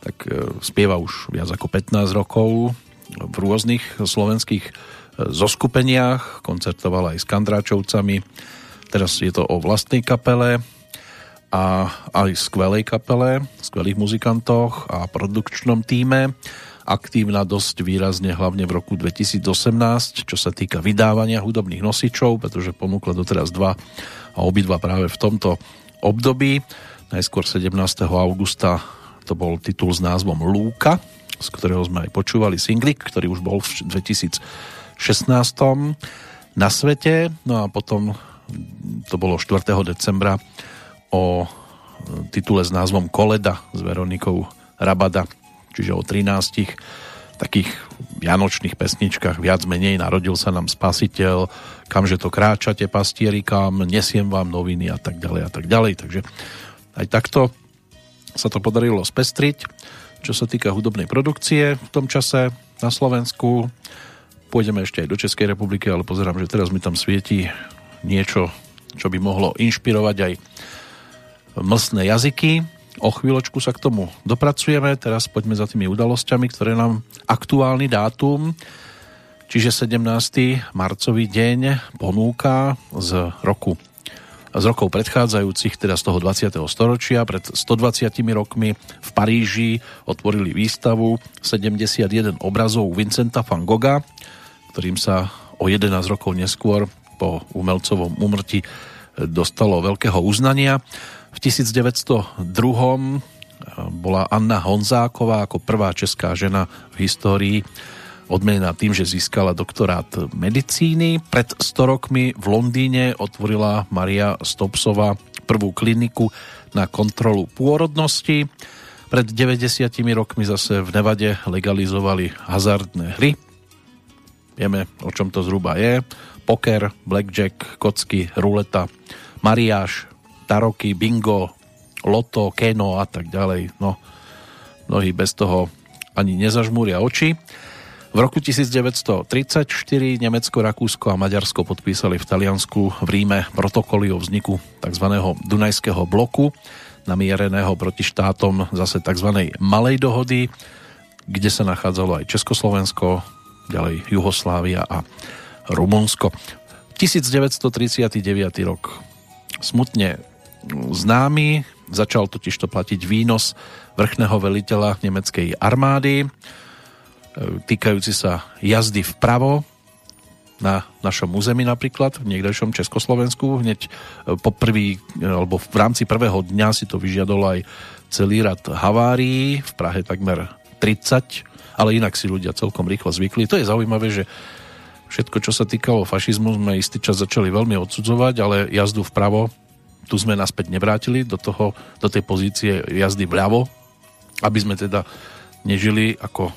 Tak e, spieva už viac ako 15 rokov v rôznych slovenských e, zoskupeniach, koncertovala aj s Kandráčovcami. Teraz je to o vlastnej kapele, a aj skvelej kapele, skvelých muzikantoch a produkčnom týme. Aktívna dosť výrazne hlavne v roku 2018, čo sa týka vydávania hudobných nosičov, pretože ponúkla doteraz dva a obidva práve v tomto období. Najskôr 17. augusta to bol titul s názvom Lúka, z ktorého sme aj počúvali singlik, ktorý už bol v 2016 na svete. No a potom to bolo 4. decembra o titule s názvom Koleda s Veronikou Rabada, čiže o 13 takých vianočných pesničkách viac menej narodil sa nám spasiteľ, kamže to kráčate pastieri, kam nesiem vám noviny a tak ďalej a tak ďalej. Takže aj takto sa to podarilo spestriť. Čo sa týka hudobnej produkcie v tom čase na Slovensku, pôjdeme ešte aj do Českej republiky, ale pozerám, že teraz mi tam svieti niečo, čo by mohlo inšpirovať aj mlsné jazyky. O chvíľočku sa k tomu dopracujeme, teraz poďme za tými udalosťami, ktoré nám aktuálny dátum, čiže 17. marcový deň ponúka z roku z rokov predchádzajúcich, teda z toho 20. storočia, pred 120 rokmi v Paríži otvorili výstavu 71 obrazov Vincenta van Gogha, ktorým sa o 11 rokov neskôr po umelcovom umrti dostalo veľkého uznania. V 1902 eh, bola Anna Honzáková ako prvá česká žena v histórii odmenená tým, že získala doktorát medicíny. Pred 100 rokmi v Londýne otvorila Maria Stopsova prvú kliniku na kontrolu pôrodnosti. Pred 90 rokmi zase v Nevade legalizovali hazardné hry. Vieme, o čom to zhruba je. Poker, blackjack, kocky, ruleta, mariáš, taroky, bingo, loto, keno a tak ďalej. No, mnohí bez toho ani nezažmúria oči. V roku 1934 Nemecko, Rakúsko a Maďarsko podpísali v Taliansku v Ríme protokoly o vzniku tzv. Dunajského bloku, namiereného proti štátom zase tzv. Malej dohody, kde sa nachádzalo aj Československo, ďalej Juhoslávia a Rumunsko. 1939 rok smutne známy, začal totiž to platiť výnos vrchného veliteľa nemeckej armády, e, týkajúci sa jazdy vpravo na našom území napríklad, v niekdejšom Československu. Hneď e, po prvý, e, alebo v rámci prvého dňa si to vyžiadol aj celý rad havárií, v Prahe takmer 30, ale inak si ľudia celkom rýchlo zvykli. To je zaujímavé, že všetko, čo sa týkalo fašizmu, sme istý čas začali veľmi odsudzovať, ale jazdu vpravo tu sme naspäť nevrátili do, toho, do tej pozície jazdy vľavo, aby sme teda nežili, ako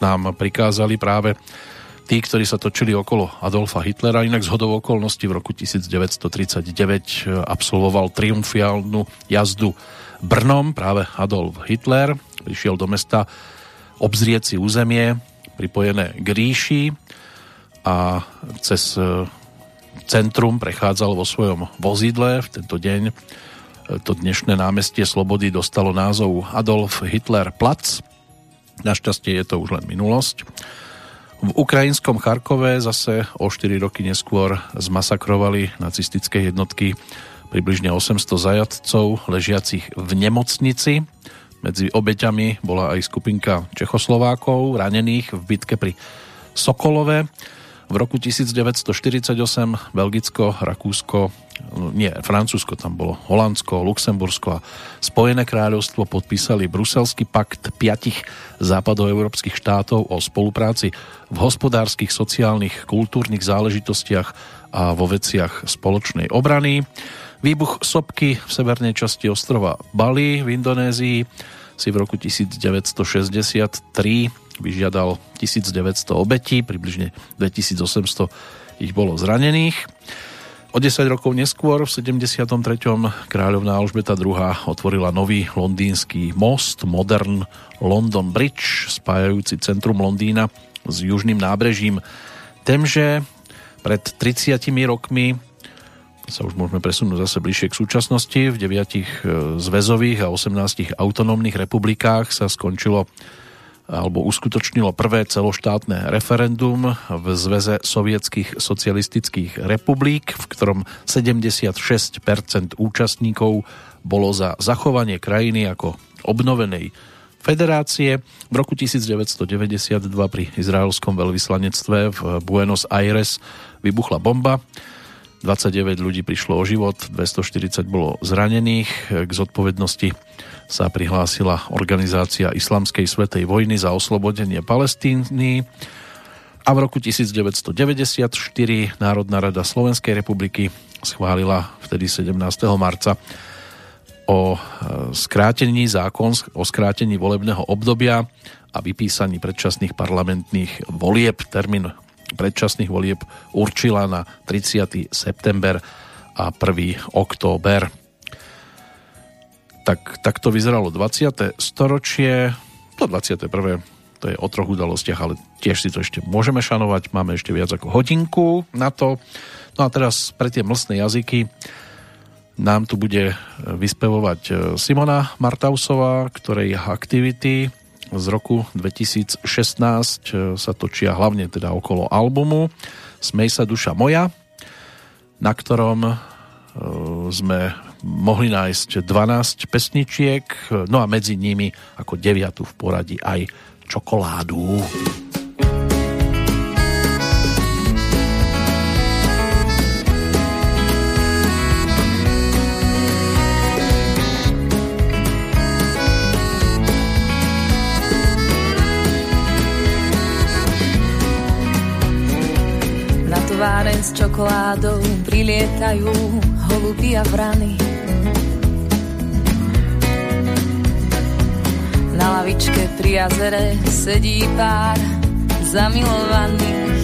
nám prikázali práve tí, ktorí sa točili okolo Adolfa Hitlera. Inak z hodov okolností v roku 1939 absolvoval triumfiálnu jazdu Brnom práve Adolf Hitler. Prišiel do mesta obzrieť si územie pripojené k ríši a cez centrum prechádzal vo svojom vozidle. V tento deň to dnešné námestie Slobody dostalo názov Adolf Hitler Platz. Našťastie je to už len minulosť. V ukrajinskom Charkove zase o 4 roky neskôr zmasakrovali nacistické jednotky približne 800 zajatcov ležiacich v nemocnici. Medzi obeťami bola aj skupinka Čechoslovákov ranených v bitke pri Sokolove. V roku 1948 Belgicko, Rakúsko, nie, Francúzsko tam bolo, Holandsko, Luxembursko a Spojené kráľovstvo podpísali Bruselský pakt piatich západoeurópskych štátov o spolupráci v hospodárskych, sociálnych, kultúrnych záležitostiach a vo veciach spoločnej obrany. Výbuch sopky v severnej časti ostrova Bali v Indonézii si v roku 1963 vyžiadal 1900 obetí, približne 2800 ich bolo zranených. O 10 rokov neskôr, v 73. kráľovná Alžbeta II. otvorila nový londýnsky most, Modern London Bridge, spájajúci centrum Londýna s južným nábrežím Temže. Pred 30 rokmi sa už môžeme presunúť zase bližšie k súčasnosti. V deviatich e, zväzových a 18 autonómnych republikách sa skončilo alebo uskutočnilo prvé celoštátne referendum v Zveze sovietských socialistických republik, v ktorom 76% účastníkov bolo za zachovanie krajiny ako obnovenej federácie. V roku 1992 pri izraelskom veľvyslanectve v Buenos Aires vybuchla bomba. 29 ľudí prišlo o život, 240 bolo zranených. K zodpovednosti sa prihlásila organizácia Islamskej svetej vojny za oslobodenie Palestíny a v roku 1994 Národná rada Slovenskej republiky schválila vtedy 17. marca o e, skrátení zákon o skrátení volebného obdobia a vypísaní predčasných parlamentných volieb. Termín predčasných volieb určila na 30. september a 1. október tak, tak to vyzeralo 20. storočie, to 21. to je o troch udalostiach, ale tiež si to ešte môžeme šanovať, máme ešte viac ako hodinku na to. No a teraz pre tie mlsné jazyky nám tu bude vyspevovať e, Simona Martausová, ktorej aktivity z roku 2016 e, sa točia hlavne teda okolo albumu Smej sa duša moja, na ktorom e, sme mohli nájsť 12 pesničiek, no a medzi nimi ako deviatu v poradí aj čokoládu. Na továren s čokoládou prilietajú holuby a vrany. Na lavičke pri jazere sedí pár zamilovaných.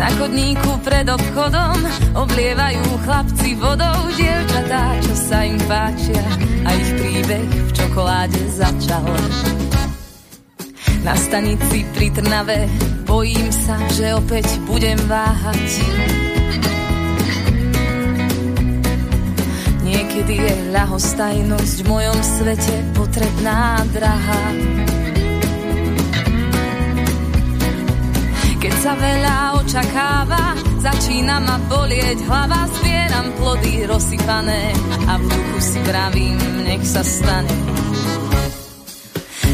Na chodníku pred obchodom oblievajú chlapci vodou dievčatá, čo sa im páčia a ich príbeh v čokoláde začal. Na stanici pri Trnave bojím sa, že opäť budem váhať Niekedy je ľahostajnosť v mojom svete potrebná drahá. Keď sa veľa očakáva, začína ma bolieť hlava, zbieram plody rozsypané a v duchu si vravím, nech sa stane.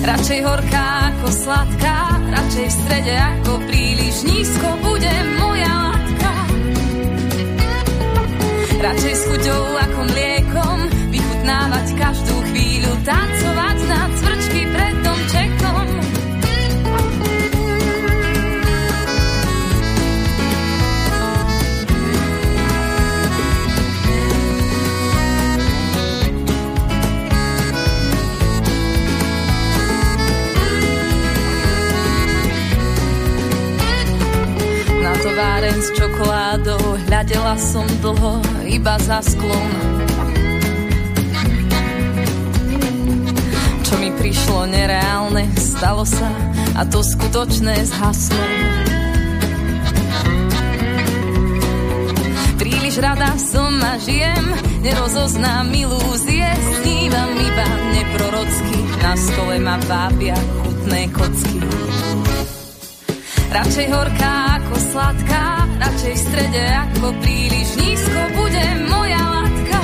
Radšej horká ako sladká, radšej v strede ako príliš nízko bude moja látka. Radšej s chuťou ako mliekom vychutnávať každú chvíľu, tancovať na cvrčky pred domčekom. Továren s čokoládou hľadela som dlho iba za sklon. Čo mi prišlo nereálne, stalo sa a to skutočné zhaslo. Príliš rada som a žijem, nerozoznám ilúzie, snívam iba neprorocky, na stole ma vábia chutné kocky. Radšej horká ako sladká, radšej v strede ako príliš nízko bude moja látka.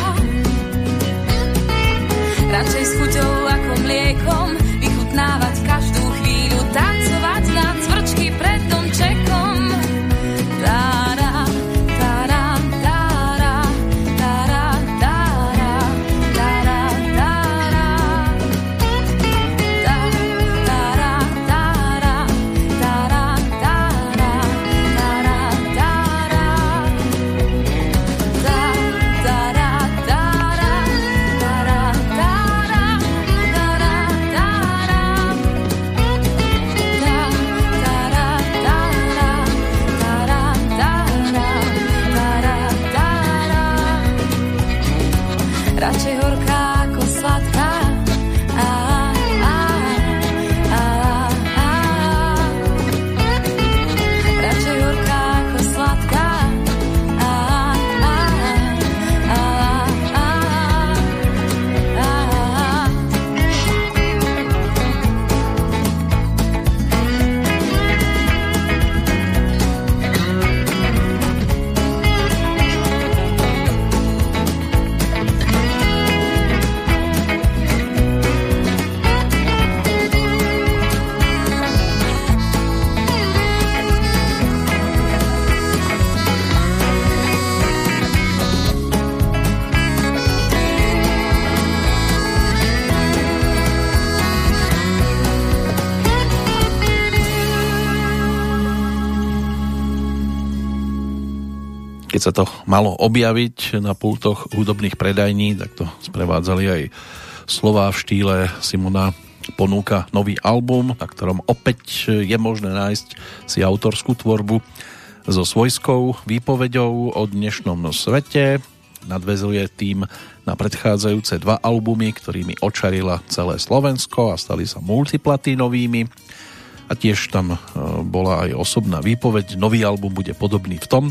Radšej s chuťou ako mliekom vychutnávať sa to malo objaviť na pultoch hudobných predajní, tak to sprevádzali aj slová v štýle Simona ponúka nový album, na ktorom opäť je možné nájsť si autorskú tvorbu so svojskou výpovedou o dnešnom svete. Nadvezuje tým na predchádzajúce dva albumy, ktorými očarila celé Slovensko a stali sa multiplatínovými. A tiež tam e, bola aj osobná výpoveď. Nový album bude podobný v tom,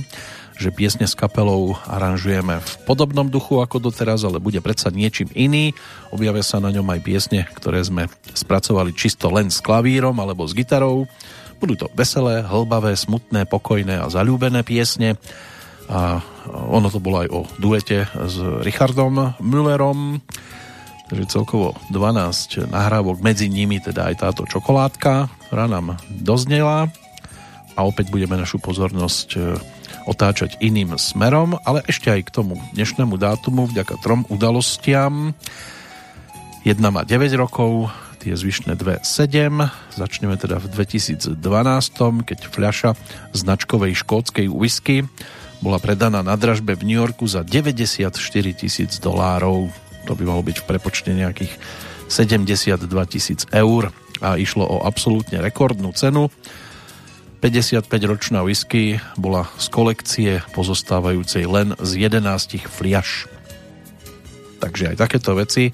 že piesne s kapelou aranžujeme v podobnom duchu ako doteraz, ale bude predsa niečím iný. Objavia sa na ňom aj piesne, ktoré sme spracovali čisto len s klavírom alebo s gitarou. Budú to veselé, hlbavé, smutné, pokojné a zalúbené piesne. A ono to bolo aj o duete s Richardom Müllerom, takže celkovo 12 nahrávok, medzi nimi teda aj táto čokoládka, ktorá nám doznela a opäť budeme našu pozornosť otáčať iným smerom, ale ešte aj k tomu dnešnému dátumu vďaka trom udalostiam. Jedna má 9 rokov, tie zvyšné dve 7. Začneme teda v 2012, keď fľaša značkovej škótskej whisky bola predaná na dražbe v New Yorku za 94 tisíc dolárov. To by malo byť v prepočte nejakých 72 tisíc eur a išlo o absolútne rekordnú cenu 55-ročná whisky bola z kolekcie pozostávajúcej len z 11 fliaš. Takže aj takéto veci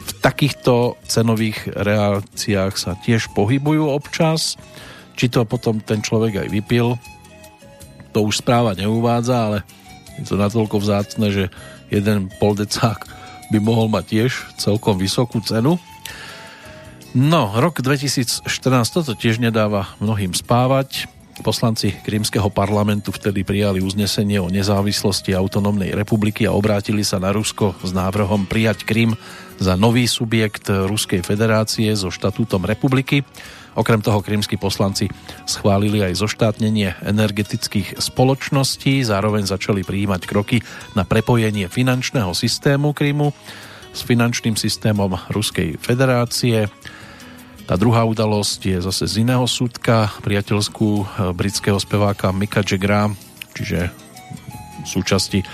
v takýchto cenových reakciách sa tiež pohybujú občas. Či to potom ten človek aj vypil, to už správa neuvádza, ale je to natoľko vzácne, že jeden poldecák by mohol mať tiež celkom vysokú cenu. No, rok 2014 toto tiež nedáva mnohým spávať. Poslanci Krímskeho parlamentu vtedy prijali uznesenie o nezávislosti autonómnej republiky a obrátili sa na Rusko s návrhom prijať Krím za nový subjekt Ruskej federácie so štatútom republiky. Okrem toho krímsky poslanci schválili aj zoštátnenie energetických spoločností, zároveň začali prijímať kroky na prepojenie finančného systému Krímu s finančným systémom Ruskej federácie tá druhá udalosť je zase z iného súdka, priateľskú eh, britského speváka Mika Jaggera, čiže súčasti eh,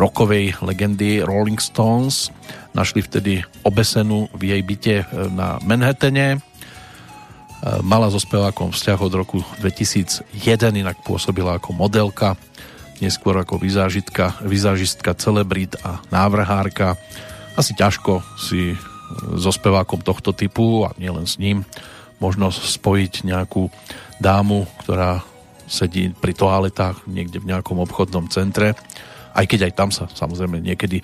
rokovej legendy Rolling Stones. Našli vtedy obesenú v jej byte eh, na Manhattane. Mala so spevákom vzťah od roku 2001, inak pôsobila ako modelka, neskôr ako vizážitka, vizážistka, celebrit a návrhárka. Asi ťažko si so spevákom tohto typu a nielen s ním možno spojiť nejakú dámu, ktorá sedí pri toaletách niekde v nejakom obchodnom centre, aj keď aj tam sa samozrejme niekedy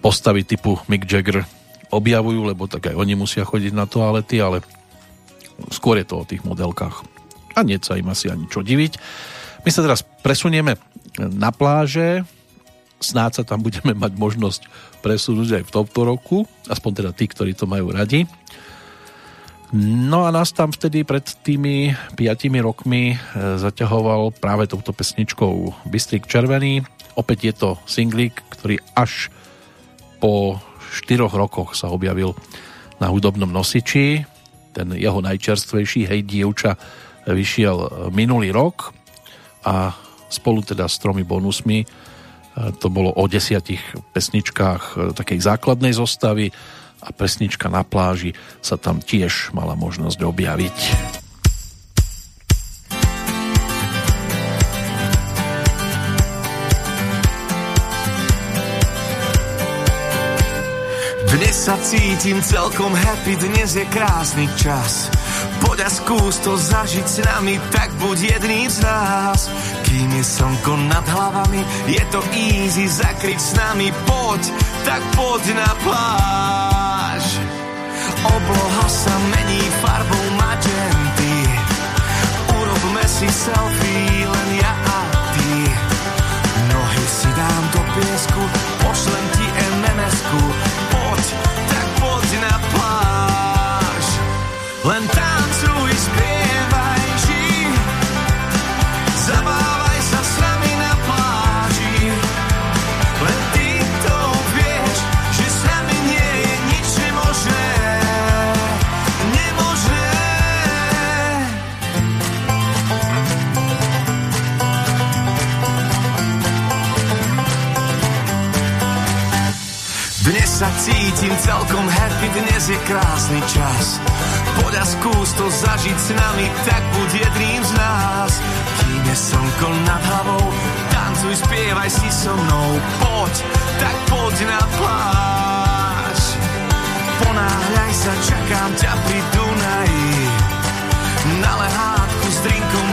postavy typu Mick Jagger objavujú, lebo tak aj oni musia chodiť na toalety, ale skôr je to o tých modelkách. A nie sa im asi ani čo diviť. My sa teraz presunieme na pláže, snáď sa tam budeme mať možnosť presunúť aj v tomto roku, aspoň teda tí, ktorí to majú radi. No a nás tam vtedy pred tými 5 rokmi e, zaťahoval práve touto pesničkou Bystrik Červený. Opäť je to singlík, ktorý až po 4 rokoch sa objavil na hudobnom nosiči. Ten jeho najčerstvejší Hej dievča vyšiel minulý rok a spolu teda s tromi bonusmi to bolo o desiatich pesničkách e, takej základnej zostavy a pesnička na pláži sa tam tiež mala možnosť objaviť. Dnes sa cítim celkom happy, dnes je krásny čas Poď a skús to zažiť s nami, tak buď jedným z nás. Kým je slnko nad hlavami, je to easy zakryť s nami. Poď, tak poď na pláž. Obloha sa mení farbou magenty. Urobme si selfie, len ja a ty. Nohy si dám do piesku, pošlem ti MMS-ku. Poď, tak poď na pláž. Len tak sa cítim celkom happy, dnes je krásny čas. Poď a skús to zažiť s nami, tak buď jedným z nás. Kým je slnko nad hlavou, tancuj, spievaj si so mnou. Poď, tak poď na pláž. Ponáhľaj sa, čakám ťa pri Dunaji. Na lehátku s drinkom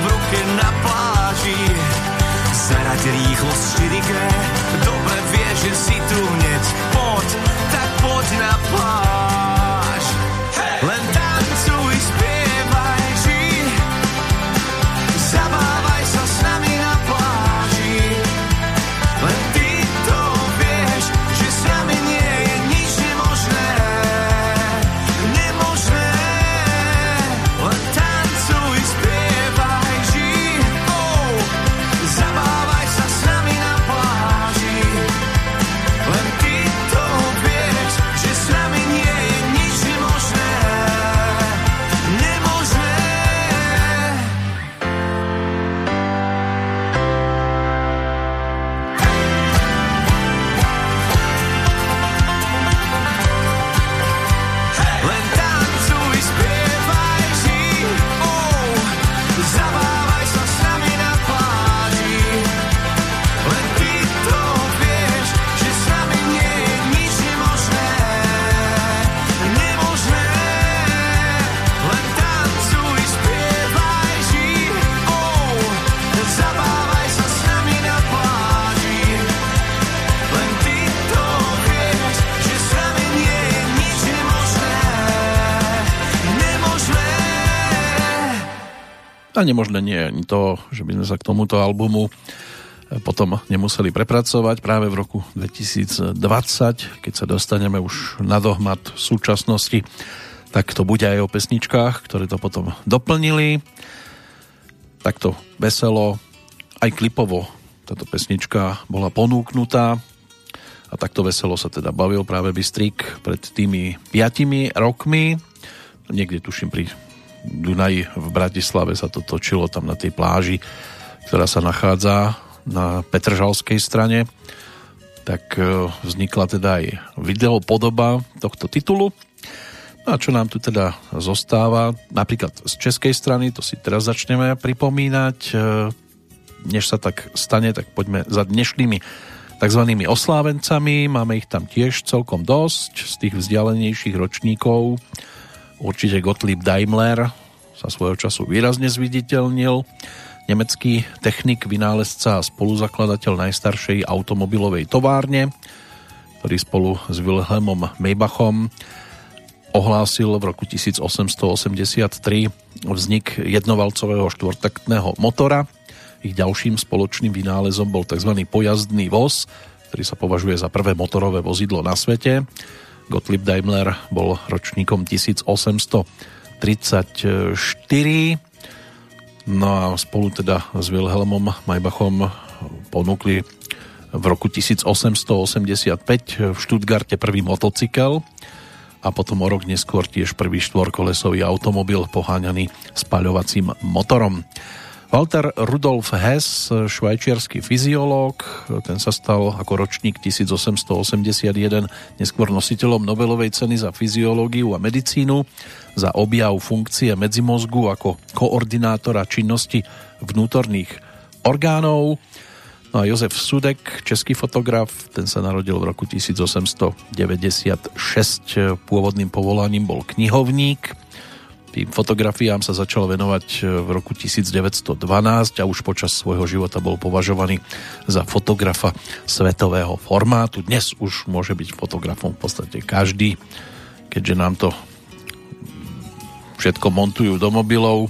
A nemožné nie je ani to, že by sme sa k tomuto albumu potom nemuseli prepracovať práve v roku 2020, keď sa dostaneme už na dohmat súčasnosti, tak to bude aj o pesničkách, ktoré to potom doplnili. Takto veselo, aj klipovo táto pesnička bola ponúknutá a takto veselo sa teda bavil práve Bystrik pred tými piatimi rokmi. Niekde tuším pri Dunaji v Bratislave sa to točilo tam na tej pláži, ktorá sa nachádza na Petržalskej strane. Tak e, vznikla teda aj videopodoba tohto titulu. No a čo nám tu teda zostáva, napríklad z českej strany, to si teraz začneme pripomínať. E, Než sa tak stane, tak poďme za dnešnými tzv. oslávencami. Máme ich tam tiež celkom dosť z tých vzdialenejších ročníkov. Určite Gottlieb Daimler sa svojho času výrazne zviditeľnil. Nemecký technik, vynálezca a spoluzakladateľ najstaršej automobilovej továrne, ktorý spolu s Wilhelmom Maybachom ohlásil v roku 1883 vznik jednovalcového štvortaktného motora. Ich ďalším spoločným vynálezom bol tzv. pojazdný voz, ktorý sa považuje za prvé motorové vozidlo na svete. Gottlieb Daimler bol ročníkom 1834 no a spolu teda s Wilhelmom Maybachom ponúkli v roku 1885 v Stuttgarte prvý motocykel a potom o rok neskôr tiež prvý štvorkolesový automobil poháňaný spaľovacím motorom. Walter Rudolf Hess, švajčiarsky fyziológ, ten sa stal ako ročník 1881 neskôr nositeľom Nobelovej ceny za fyziológiu a medicínu, za objav funkcie medzimozgu ako koordinátora činnosti vnútorných orgánov. No a Jozef Sudek, český fotograf, ten sa narodil v roku 1896. Pôvodným povolaním bol knihovník. Tým fotografiám sa začal venovať v roku 1912 a už počas svojho života bol považovaný za fotografa svetového formátu. Dnes už môže byť fotografom v podstate každý, keďže nám to všetko montujú do mobilov,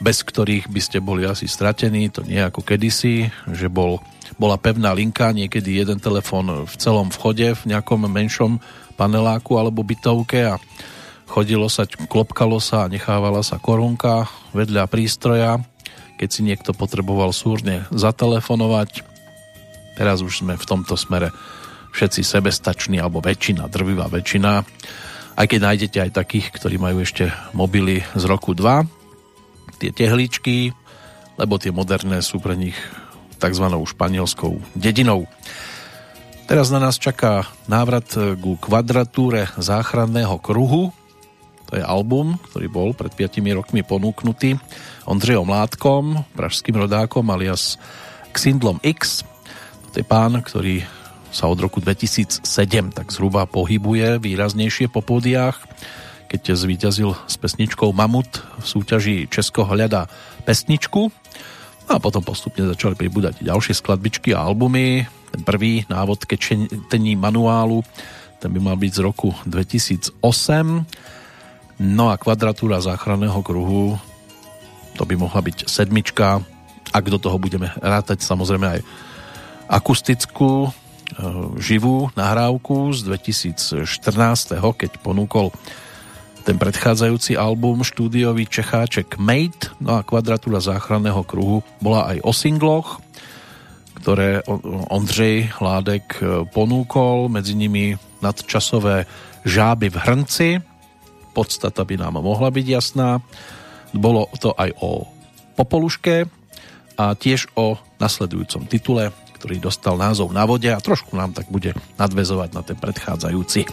bez ktorých by ste boli asi stratení, to nie ako kedysi, že bol, bola pevná linka, niekedy jeden telefón v celom vchode v nejakom menšom paneláku alebo bytovke a chodilo sa, klopkalo sa a nechávala sa korunka vedľa prístroja, keď si niekto potreboval súrne zatelefonovať. Teraz už sme v tomto smere všetci sebestační, alebo väčšina, drvivá väčšina. Aj keď nájdete aj takých, ktorí majú ešte mobily z roku 2, tie tehličky, lebo tie moderné sú pre nich tzv. španielskou dedinou. Teraz na nás čaká návrat ku kvadratúre záchranného kruhu. To je album, ktorý bol pred 5 rokmi ponúknutý Ondřejom Mládkom, pražským rodákom alias Xindlom X. To je pán, ktorý sa od roku 2007 tak zhruba pohybuje výraznejšie po pódiách, keď zvíťazil s pesničkou Mamut v súťaži Česko hľada pesničku. No a potom postupne začali pribúdať ďalšie skladbičky a albumy. Ten prvý návod ke čtení manuálu, ten by mal byť z roku 2008. No a kvadratúra záchranného kruhu, to by mohla byť sedmička, ak do toho budeme rátať samozrejme aj akustickú e, živú nahrávku z 2014, keď ponúkol ten predchádzajúci album štúdiový Čecháček Mate, no a kvadratúra záchranného kruhu bola aj o singloch, ktoré Ondřej Hládek e, ponúkol, medzi nimi nadčasové žáby v hrnci, podstata by nám mohla byť jasná. Bolo to aj o Popoluške a tiež o nasledujúcom titule, ktorý dostal názov Na vode a trošku nám tak bude nadvezovať na ten predchádzajúci.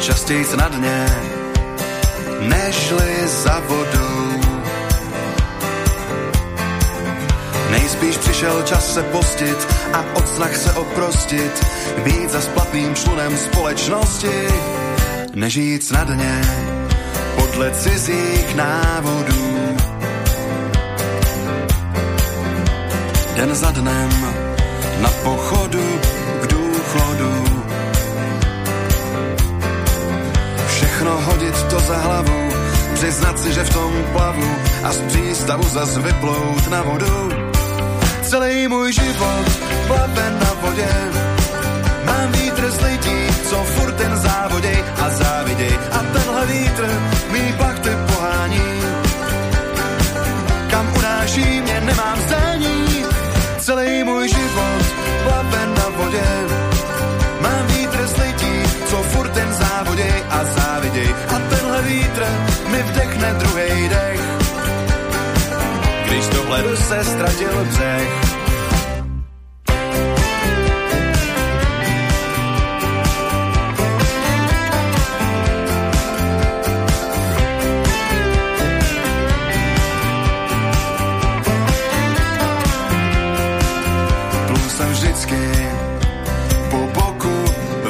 Častěji na dně, nežli za vodou. Nejspíš přišel čas se postit a od snah se oprostit, být za splatným člunem společnosti, nežít na dně podle cizích návodů. den za dnem na pochodu k důchodu. Všechno hodit to za hlavu, přiznat si, že v tom plavu a z přístavu zas vyplout na vodu. Celý můj život plave na vodě, mám vítr z lidí, co furt ten závodej a záviděj a tenhle vítr mý plachty pohání. Kam unáší mě, nemám zdání, celý můj život vdechne druhý dech. Když dohledu se ztratil břeh.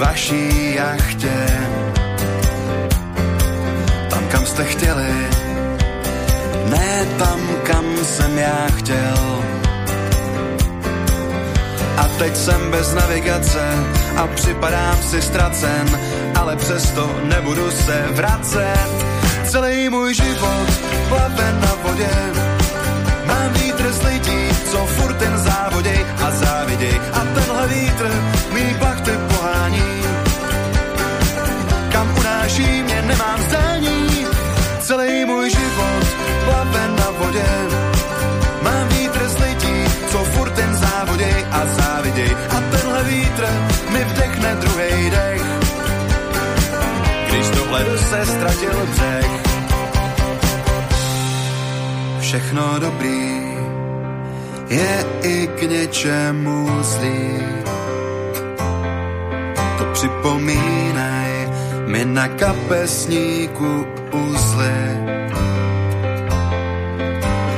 vaší jachtě. Jste chtěli, ne tam, kam jsem já chtěl. A teď jsem bez navigace a připadám si ztracen, ale přesto nebudu se vracet. Celý můj život plave na vodě, mám vítr z lidí, co furt ten závoděj a záviděj. A tenhle vítr mý plachty pohání unáší mě, nemám zdání. Celý můj život plave na vodě. Mám vítr z lidí, co furt ten závoděj a záviděj. A tenhle vítr mi vdechne druhý dech. Když dohledu se ztratil břeh. Všechno dobrý je i k něčemu zlý. To připomínaj mi na kapesníku uzly.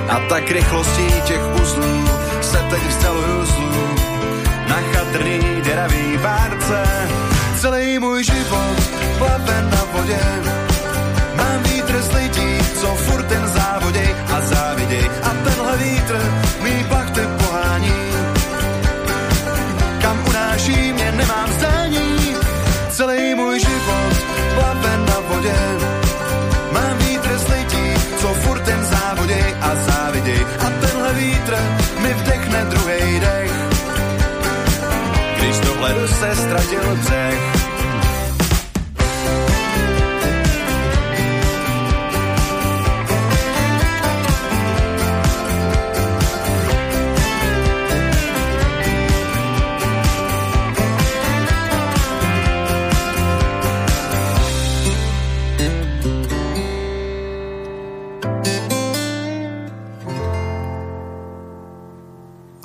A tak rychlostí těch uzlů se teď vzdaluju zlu na chatrný deravý várce. Celý můj život plave na vodě, mám vítr z lidí, co furt ten závoděj a záviděj. A tenhle vítr mý plachty pohání, kam unáší mě, nemám zdání. Celý můj život vodě. Mám vítr lidí, co furt ten závoděj a záviděj. A tenhle vítr mi vdechne druhý dech. Když dohledu se ztratil břeh.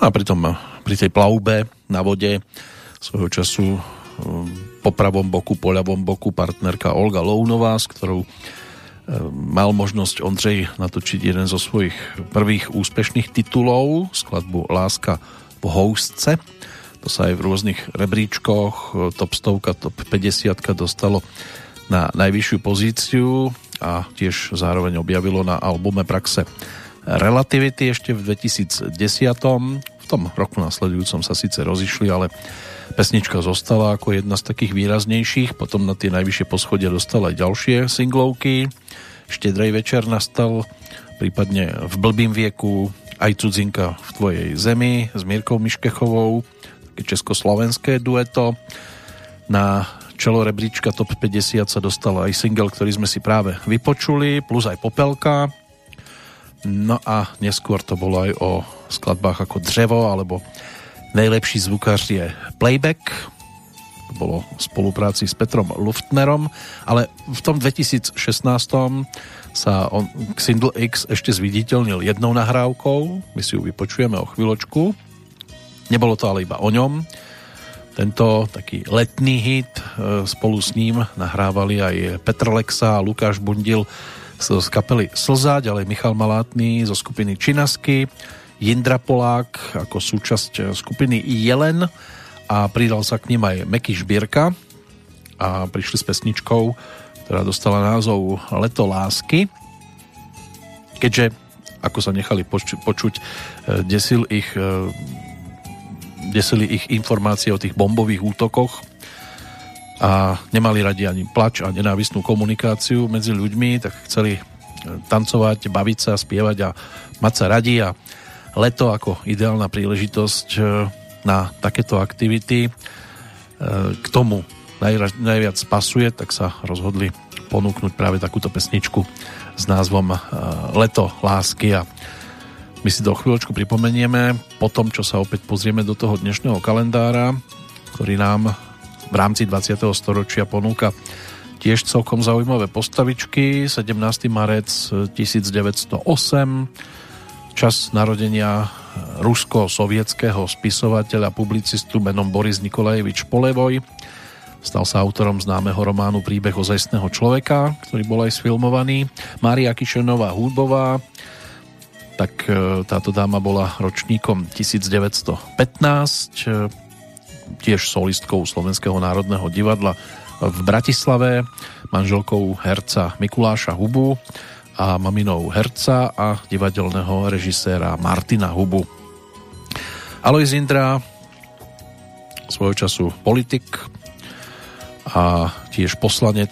A pritom pri tej plavbe na vode svojho času e, po pravom boku, po ľavom boku partnerka Olga Lounová, s ktorou e, mal možnosť Ondřej natočiť jeden zo svojich prvých úspešných titulov, skladbu Láska v houstce. To sa aj v rôznych rebríčkoch, top 100, top 50 dostalo na najvyššiu pozíciu a tiež zároveň objavilo na albume Praxe Relativity ešte v 2010. Tom roku nasledujúcom sa síce rozišli, ale pesnička zostala ako jedna z takých výraznejších. Potom na tie najvyššie poschodie dostala aj ďalšie singlovky. Štedrej večer nastal, prípadne v blbým vieku aj cudzinka v tvojej zemi s Mírkou Miškechovou, také československé dueto. Na čelo rebríčka Top 50 sa dostal aj single, ktorý sme si práve vypočuli, plus aj Popelka, No a neskôr to bolo aj o skladbách ako Dřevo alebo Najlepší zvukář je Playback. To bolo v spolupráci s Petrom Luftnerom, ale v tom 2016 sa on Xindl X ešte zviditeľnil jednou nahrávkou, my si ju vypočujeme o chvíľočku. Nebolo to ale iba o ňom. Tento taký letný hit e, spolu s ním nahrávali aj Petr Lexa a Lukáš Bundil z kapely Slza, ďalej Michal Malátny zo skupiny Činasky, Jindra Polák ako súčasť skupiny Jelen a pridal sa k ním aj Meky Žbírka a prišli s pesničkou, ktorá dostala názov Leto lásky. Keďže, ako sa nechali počuť, počuť desil ich, e, desili ich informácie o tých bombových útokoch a nemali radi ani plač a nenávistnú komunikáciu medzi ľuďmi, tak chceli e, tancovať, baviť sa, spievať a mať sa radi a leto ako ideálna príležitosť e, na takéto aktivity. E, k tomu najviac pasuje, tak sa rozhodli ponúknuť práve takúto pesničku s názvom Leto lásky a my si do chvíľočku pripomenieme. Po tom, čo sa opäť pozrieme do toho dnešného kalendára, ktorý nám v rámci 20. storočia ponúka tiež celkom zaujímavé postavičky. 17. marec 1908, čas narodenia rusko-sovietského spisovateľa, publicistu menom Boris Nikolajevič Polevoj. Stal sa autorom známeho románu Príbeh ozajstného človeka, ktorý bol aj sfilmovaný. Mária Kišenová hudbová, tak e, táto dáma bola ročníkom 1915 tiež solistkou Slovenského národného divadla v Bratislave, manželkou herca Mikuláša Hubu a maminou herca a divadelného režiséra Martina Hubu. Alois Indra, svojho času politik a tiež poslanec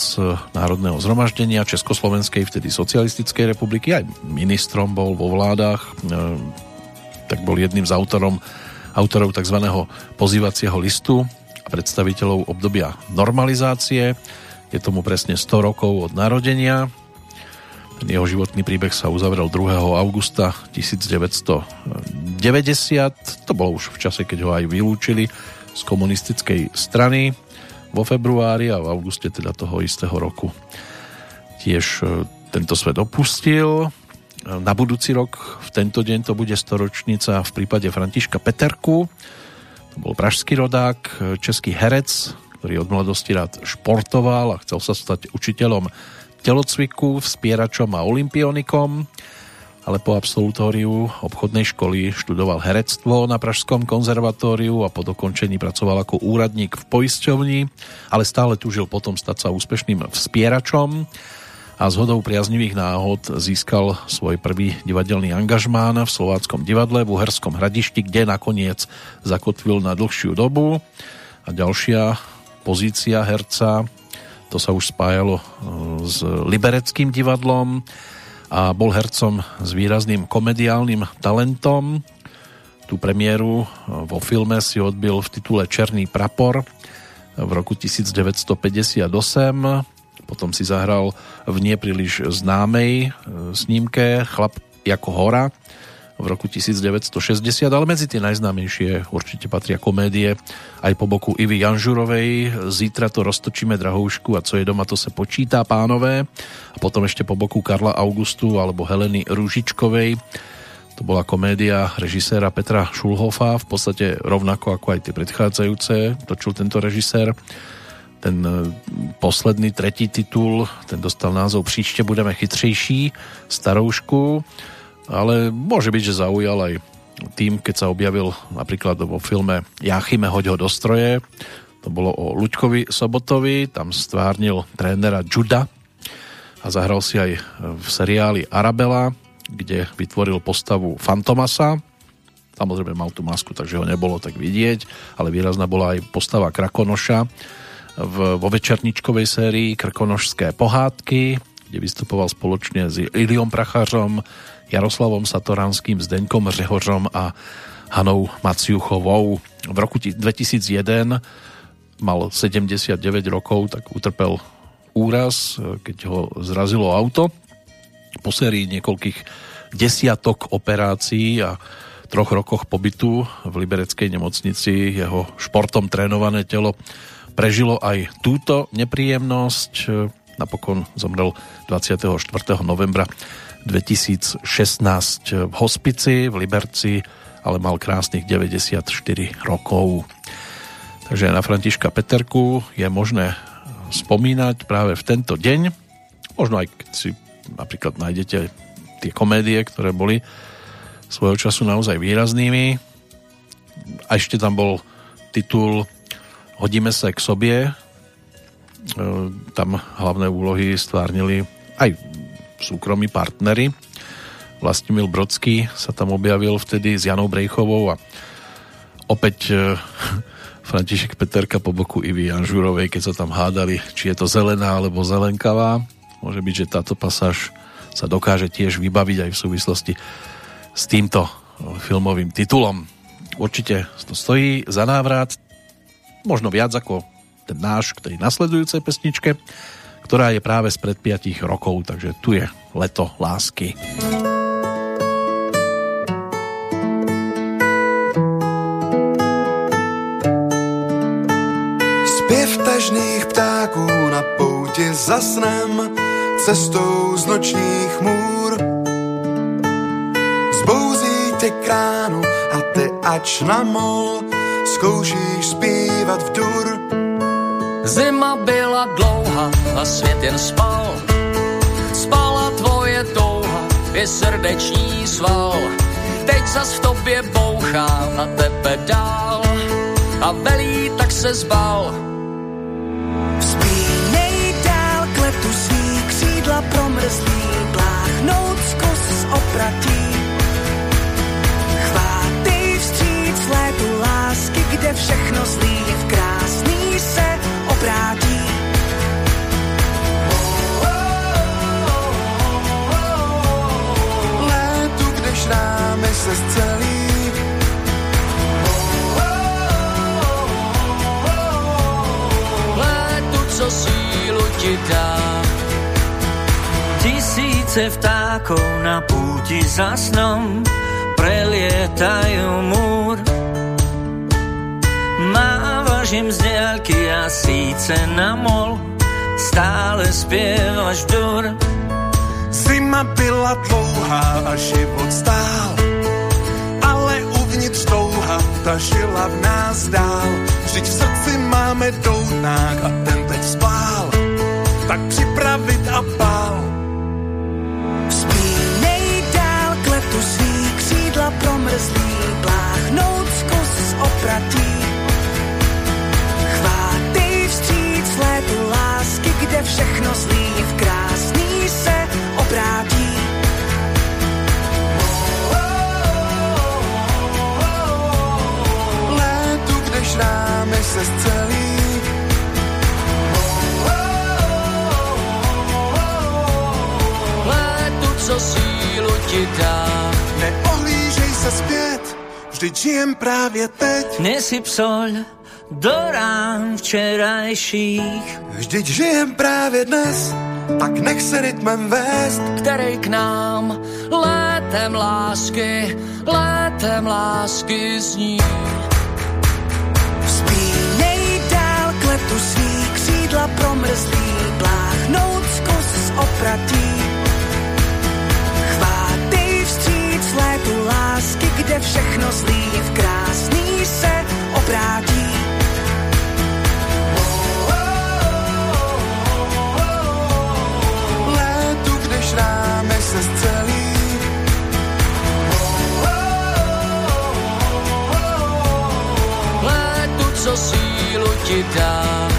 Národného zhromaždenia Československej, vtedy Socialistickej republiky, aj ministrom bol vo vládach, e, tak bol jedným z autorom autorov tzv. pozývacieho listu a predstaviteľov obdobia normalizácie. Je tomu presne 100 rokov od narodenia. Ten jeho životný príbeh sa uzavrel 2. augusta 1990. To bolo už v čase, keď ho aj vylúčili z komunistickej strany vo februári a v auguste teda toho istého roku tiež e, tento svet opustil. Na budúci rok v tento deň to bude storočnica v prípade Františka Peterku. To bol pražský rodák, český herec, ktorý od mladosti rád športoval a chcel sa stať učiteľom telocviku, vspieračom a olimpionikom, ale po absolutóriu obchodnej školy študoval herectvo na Pražskom konzervatóriu a po dokončení pracoval ako úradník v poisťovni, ale stále túžil potom stať sa úspešným vspieračom a zhodou priaznivých náhod získal svoj prvý divadelný angažmán v Slováckom divadle v Uherskom hradišti, kde nakoniec zakotvil na dlhšiu dobu. A ďalšia pozícia herca, to sa už spájalo e, s Libereckým divadlom a bol hercom s výrazným komediálnym talentom. Tú premiéru e, vo filme si odbil v titule Černý prapor v roku 1958 potom si zahral v nepríliš známej e, snímke Chlap ako hora v roku 1960, ale medzi tie najznámejšie určite patria komédie. Aj po boku Ivy Janžurovej Zítra to roztočíme drahoušku a co je doma to se počítá pánové. A potom ešte po boku Karla Augustu alebo Heleny Rúžičkovej To bola komédia režiséra Petra Šulhofa, v podstate rovnako ako aj tie predchádzajúce, točil tento režisér. Ten e, posledný, tretí titul, ten dostal názov Příště budeme chytřejší, staroušku, ale môže byť, že zaujal aj tým, keď sa objavil napríklad vo filme Jachime, hoď ho do stroje, to bolo o Luďkovi Sobotovi, tam stvárnil trénera Juda a zahral si aj v seriáli Arabela, kde vytvoril postavu Fantomasa. Samozrejme mal tú masku, takže ho nebolo tak vidieť, ale výrazná bola aj postava Krakonoša v, vo večerničkovej sérii Krkonožské pohádky, kde vystupoval spoločne s Iliom Prachářom, Jaroslavom Satoranským, Zdeňkom Řehořom a Hanou Maciuchovou. V roku 2001 mal 79 rokov, tak utrpel úraz, keď ho zrazilo auto. Po sérii niekoľkých desiatok operácií a troch rokoch pobytu v Libereckej nemocnici jeho športom trénované telo prežilo aj túto nepríjemnosť. Napokon zomrel 24. novembra 2016 v hospici v Liberci, ale mal krásnych 94 rokov. Takže na Františka Peterku je možné spomínať práve v tento deň. Možno aj keď si napríklad nájdete tie komédie, ktoré boli svojho času naozaj výraznými. A ešte tam bol titul Hodíme sa k sobie. Tam hlavné úlohy stvárnili aj súkromí partnery. Vlastimil Brodský sa tam objavil vtedy s Janou Brejchovou a opäť e, František Peterka po boku Ivy Janžurovej, keď sa tam hádali, či je to zelená alebo zelenkavá. Môže byť, že táto pasáž sa dokáže tiež vybaviť aj v súvislosti s týmto filmovým titulom. Určite to stojí za návrat, možno viac ako ten náš k tej nasledujúcej pesničke, ktorá je práve spred 5 rokov, takže tu je leto lásky. Zpěv tažných ptáků na poutě za snem, cestou z nočních můr. Zbouzí tě kránu a ty ač na mol, zkoušíš zpívat v dur. Zima byla dlouhá a svět jen spal. Spala tvoje touha, je srdeční sval. Teď zas v tobě bouchá na tebe dál a velí tak se zbal křídla promrzlý, pláchnout zkus opratí. Chvátej vstříc létu kde všechno zlý v krásný se obrátí. Létu, kde šrámy se zcelí, Létu, co sílu ti dá Tisíce vtákov na púti za snom prelietajú múr. Mávaš im z diaľky a síce na mol, stále spievaš dur. Zima byla dlouhá a život stál, ale uvnitř touha tažila v nás dál. Vždyť v srdci máme doutnák a ten teď spál, tak připravit a pál. Spínej dál k letu svý křídla promrzlý, pláchnout zkus opratí. Létu lásky, kde všechno zlý v krásný se obrátí. létu, kde šrámy se zcelí. Létu, co sílu ti dá Neohlížej se zpět, vždyť žijem právě teď. Nesyp soľ do rán včerajších. Vždyť žijem právě dnes, tak nech se rytmem vést. Který k nám létem lásky, létem lásky zní. Spínej dál k letu svý křídla promrzlý, pláchnout zkus z opratí. Chvátej vstříc létu ti dám.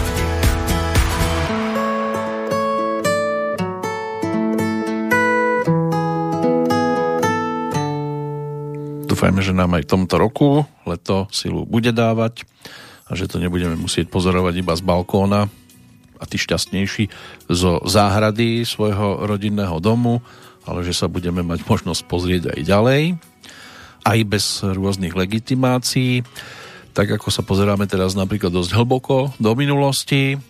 Dúfajme, že nám aj v tomto roku leto silu bude dávať a že to nebudeme musieť pozorovať iba z balkóna a ty šťastnejší zo záhrady svojho rodinného domu, ale že sa budeme mať možnosť pozrieť aj ďalej, aj bez rôznych legitimácií. Tak ako sa pozeráme teraz napríklad dosť hlboko do minulosti,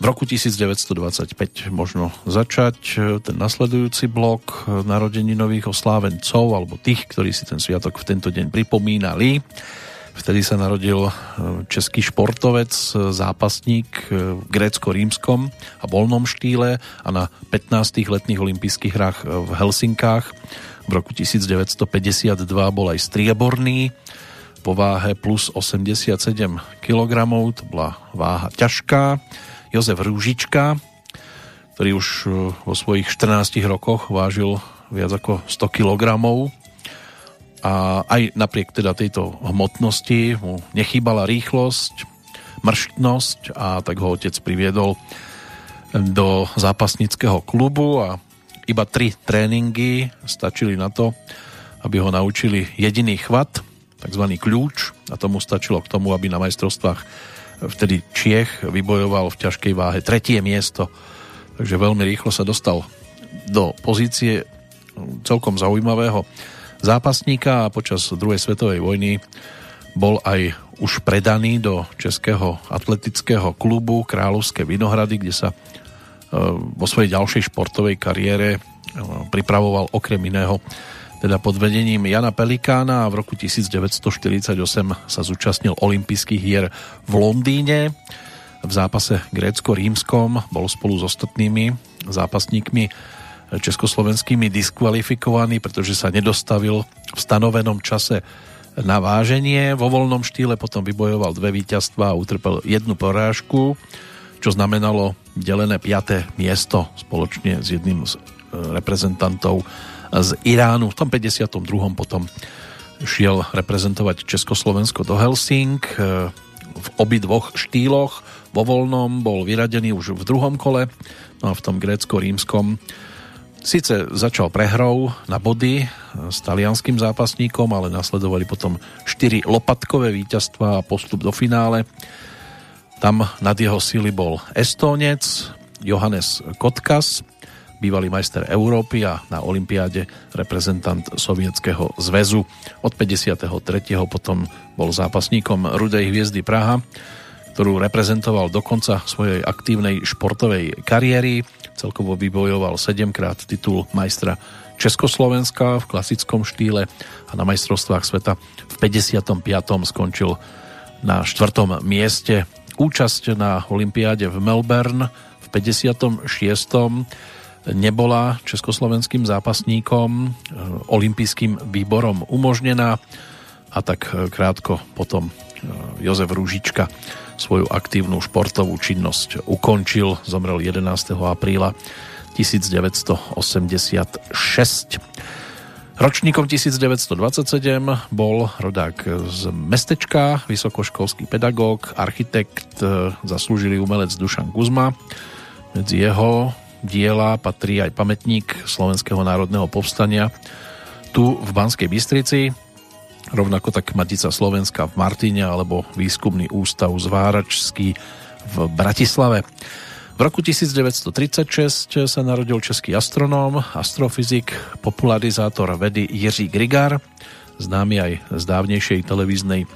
v roku 1925 možno začať e, ten nasledujúci blok e, narodení nových oslávencov alebo tých, ktorí si ten sviatok v tento deň pripomínali. Vtedy sa narodil e, český športovec, zápasník v grécko-rímskom a voľnom štýle a na 15. letných olympijských hrách v Helsinkách v roku 1952 bol aj strieborný po váhe plus 87 kg, to bola váha ťažká. Jozef Rúžička, ktorý už e, vo svojich 14 rokoch vážil viac ako 100 kg a aj napriek teda tejto hmotnosti mu nechýbala rýchlosť, mrštnosť a tak ho otec priviedol do zápasnického klubu a iba tri tréningy stačili na to, aby ho naučili jediný chvat, takzvaný kľúč a tomu stačilo k tomu, aby na majstrovstvách vtedy Čiech vybojoval v ťažkej váhe tretie miesto, takže veľmi rýchlo sa dostal do pozície celkom zaujímavého zápasníka a počas druhej svetovej vojny bol aj už predaný do Českého atletického klubu Kráľovské Vinohrady, kde sa e, vo svojej ďalšej športovej kariére pripravoval okrem iného teda pod vedením Jana Pelikána a v roku 1948 sa zúčastnil olympijských hier v Londýne. V zápase grécko-rímskom bol spolu s ostatnými zápasníkmi československými diskvalifikovaný, pretože sa nedostavil v stanovenom čase na váženie. Vo voľnom štýle potom vybojoval dve víťazstva a utrpel jednu porážku, čo znamenalo delené piaté miesto spoločne s jedným z e, reprezentantov z Iránu. V tom 52. potom šiel reprezentovať Československo do Helsing e, v obidvoch štýloch. Vo voľnom bol vyradený už v druhom kole, no a v tom grécko-rímskom Sice začal prehrou na body s talianským zápasníkom, ale nasledovali potom 4 lopatkové víťazstva a postup do finále. Tam nad jeho síly bol Estónec Johannes Kotkas, bývalý majster Európy a na Olympiáde reprezentant Sovietskeho zväzu. Od 53. potom bol zápasníkom Rudej hviezdy Praha, ktorú reprezentoval do konca svojej aktívnej športovej kariéry. Celkovo vybojoval 7 krát titul majstra Československa v klasickom štýle a na majstrovstvách sveta v 55. skončil na štvrtom mieste. Účasť na Olympiáde v Melbourne v 56 nebola československým zápasníkom e, olympijským výborom umožnená a tak e, krátko potom e, Jozef Rúžička svoju aktívnu športovú činnosť ukončil, zomrel 11. apríla 1986. Ročníkom 1927 bol rodák z mestečka, vysokoškolský pedagóg, architekt, zaslúžilý umelec Dušan Guzma. Medzi jeho diela patrí aj pamätník Slovenského národného povstania tu v Banskej Bystrici, rovnako tak Matica Slovenska v Martine alebo Výskumný ústav Zváračský v Bratislave. V roku 1936 sa narodil český astronóm, astrofyzik, popularizátor vedy Jiří Grigar, známy aj z dávnejšej televíznej e,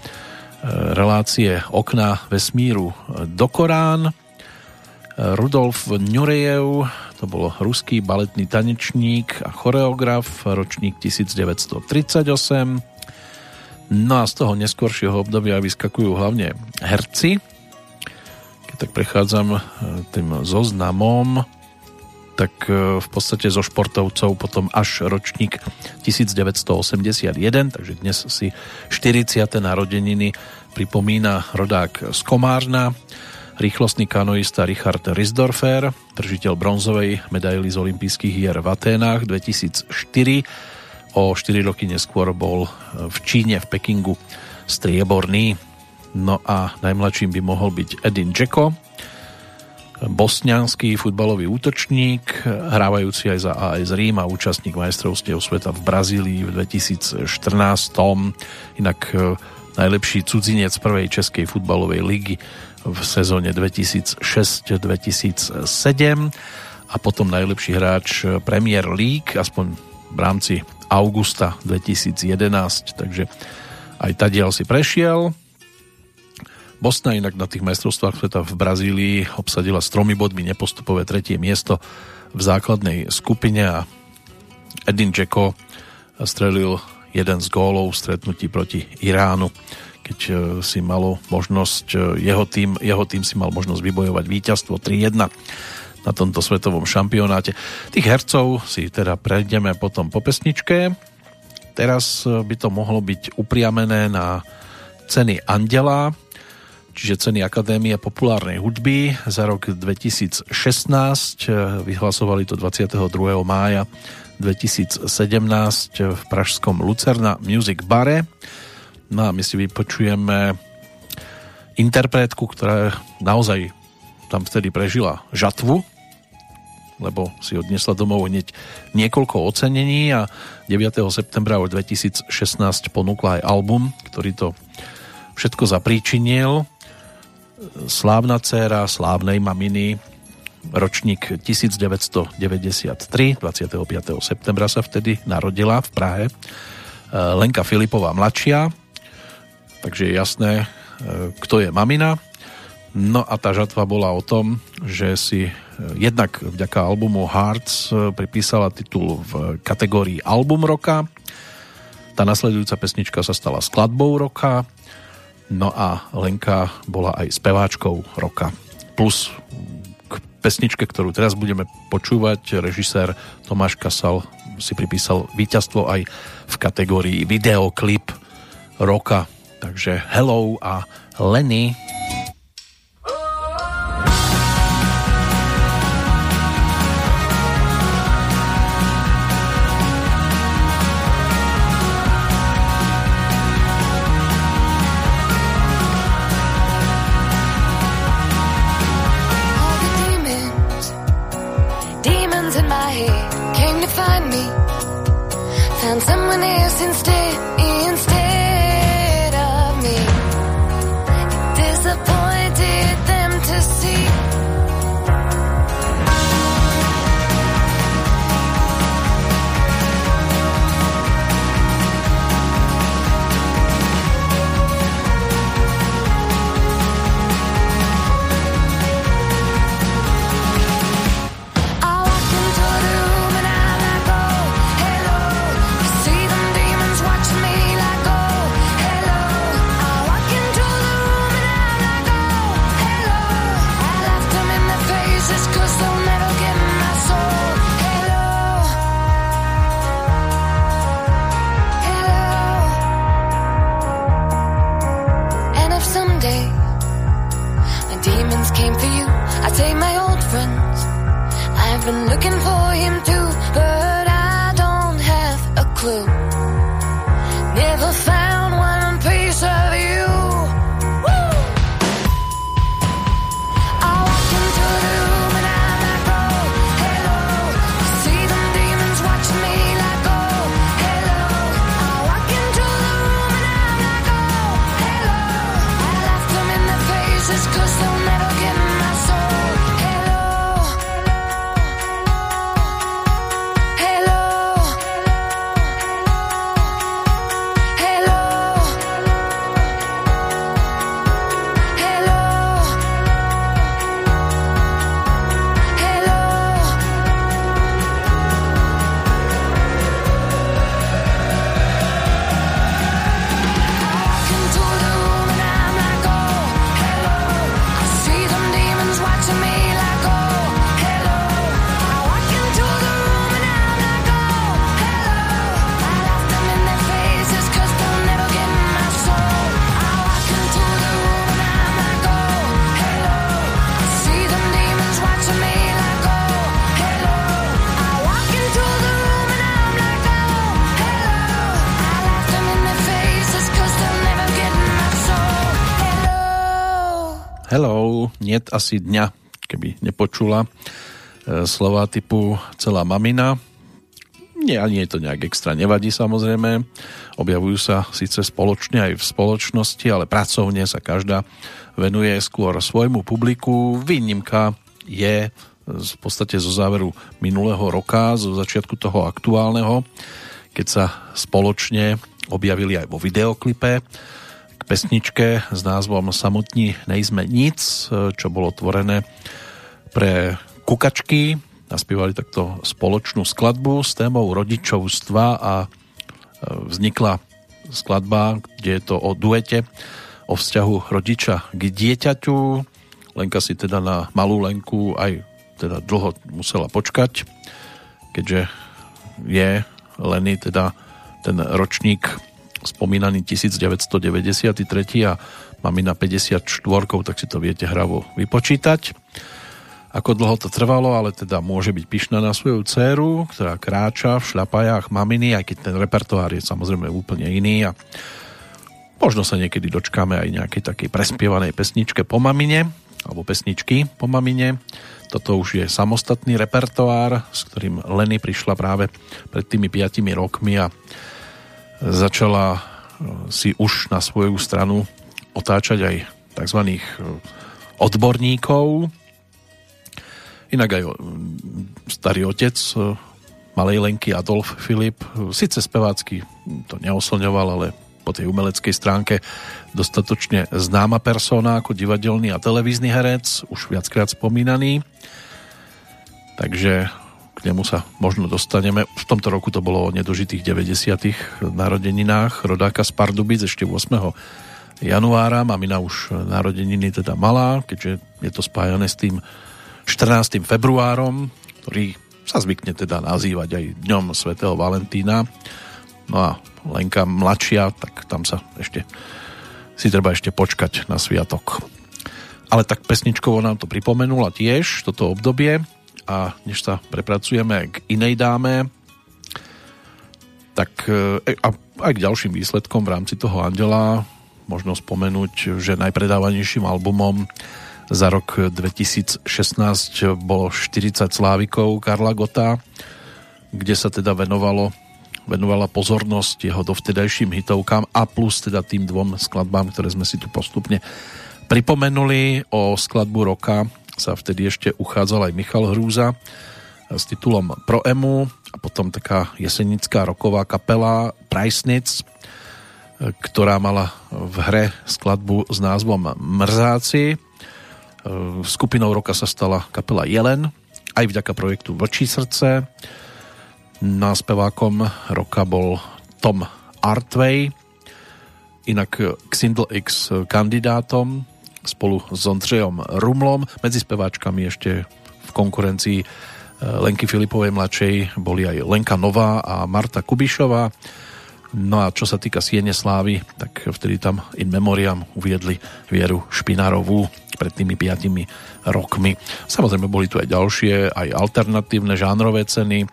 relácie Okna vesmíru do Korán. Rudolf Nurejev, to bol ruský baletný tanečník a choreograf, ročník 1938. No a z toho neskôršieho obdobia vyskakujú hlavne herci. Keď tak prechádzam e, tým zoznamom, tak e, v podstate zo športovcov potom až ročník 1981, takže dnes si 40. narodeniny pripomína rodák z Komárna, rýchlostný kanoista Richard Risdorfer, držiteľ bronzovej medaily z olympijských hier v Aténách 2004. O 4 roky neskôr bol v Číne, v Pekingu strieborný. No a najmladším by mohol byť Edin Dzeko, bosnianský futbalový útočník, hrávajúci aj za AS Rím a účastník majstrovstiev sveta v Brazílii v 2014. Inak e, najlepší cudzinec prvej českej futbalovej ligy v sezóne 2006-2007 a potom najlepší hráč Premier League, aspoň v rámci augusta 2011, takže aj tadiaľ si prešiel. Bosna inak na tých majstrovstvách sveta v Brazílii obsadila s tromi bodmi nepostupové tretie miesto v základnej skupine a Edin Dzeko strelil jeden z gólov v stretnutí proti Iránu, keď e, si malo možnosť, e, jeho tým, jeho tým si mal možnosť vybojovať víťazstvo 3-1 na tomto svetovom šampionáte. Tých hercov si teda prejdeme potom po pesničke. Teraz e, by to mohlo byť upriamené na ceny Andela, čiže ceny Akadémie populárnej hudby za rok 2016. E, vyhlasovali to 22. mája 2017 v pražskom Lucerna Music Bare. No a my si vypočujeme interpretku, ktorá naozaj tam vtedy prežila žatvu, lebo si odnesla domov hneď niekoľko ocenení a 9. septembra 2016 ponúkla aj album, ktorý to všetko zapríčinil. Slávna dcéra slávnej maminy, ročník 1993, 25. septembra sa vtedy narodila v Prahe. Lenka Filipová mladšia, takže je jasné, e, kto je mamina. No a tá žatva bola o tom, že si jednak vďaka albumu Hearts e, pripísala titul v kategórii Album roka. Tá nasledujúca pesnička sa stala skladbou roka, no a Lenka bola aj speváčkou roka. Plus k pesničke, ktorú teraz budeme počúvať, režisér Tomáš Kasal si pripísal víťazstvo aj v kategórii videoklip roka. Takže Hello a Lenny. Find me, found someone else instead, instead. see take my old friends. I've been looking for him too. Niet asi dňa, keby nepočula e, slova typu celá mamina. Nie, ani je to nejak extra nevadí samozrejme. Objavujú sa síce spoločne aj v spoločnosti, ale pracovne sa každá venuje skôr svojmu publiku. Výnimka je v podstate zo záveru minulého roka, zo začiatku toho aktuálneho, keď sa spoločne objavili aj vo videoklipe pesničke s názvom Samotní nejsme nic, čo bolo tvorené pre kukačky. Naspívali takto spoločnú skladbu s témou rodičovstva a e, vznikla skladba, kde je to o duete, o vzťahu rodiča k dieťaťu. Lenka si teda na malú Lenku aj teda dlho musela počkať, keďže je Leny teda ten ročník spomínaný 1993 a mamina 54, tak si to viete hravo vypočítať. Ako dlho to trvalo, ale teda môže byť pyšná na svoju dceru, ktorá kráča v šľapajách maminy, aj keď ten repertoár je samozrejme úplne iný a možno sa niekedy dočkáme aj nejakej takej prespievanej pesničke po mamine, alebo pesničky po mamine. Toto už je samostatný repertoár, s ktorým Lenny prišla práve pred tými 5 rokmi a začala e, si už na svoju stranu otáčať aj tzv. E, odborníkov. Inak aj e, starý otec malej Lenky Adolf Filip, síce spevácky to neoslňoval, ale po tej umeleckej stránke dostatočne známa persona ako divadelný a televízny herec, už viackrát spomínaný takže nemu sa možno dostaneme. V tomto roku to bolo o nedožitých 90. narodeninách rodáka z Pardubic ešte 8. januára. Mamina už narodeniny teda malá, keďže je to spájané s tým 14. februárom, ktorý sa zvykne teda nazývať aj Dňom svätého Valentína. No a Lenka mladšia, tak tam sa ešte si treba ešte počkať na sviatok. Ale tak pesničkovo nám to pripomenula tiež toto obdobie a než sa prepracujeme k inej dáme, tak e, a aj k ďalším výsledkom v rámci toho Andela možno spomenúť, že najpredávanejším albumom za rok 2016 bolo 40 slávikov Karla Gota, kde sa teda venovalo venovala pozornosť jeho dovtedajším hitovkám a plus teda tým dvom skladbám, ktoré sme si tu postupne pripomenuli o skladbu roka sa vtedy ešte uchádzal aj Michal Hrúza s titulom Pro Emu a potom taká jesenická roková kapela Prajsnic, ktorá mala v hre skladbu s názvom Mrzáci. Skupinou roka sa stala kapela Jelen, aj vďaka projektu Vlčí srdce. Náspevákom roka bol Tom Artway, inak Xindl X kandidátom spolu s Ondřejom Rumlom. Medzi speváčkami ešte v konkurencii e, Lenky Filipovej mladšej boli aj Lenka Nová a Marta Kubišová. No a čo sa týka Siene Slávy, tak vtedy tam in memoriam uviedli Vieru Špinárovú pred tými piatimi rokmi. Samozrejme boli tu aj ďalšie, aj alternatívne žánrové ceny. E,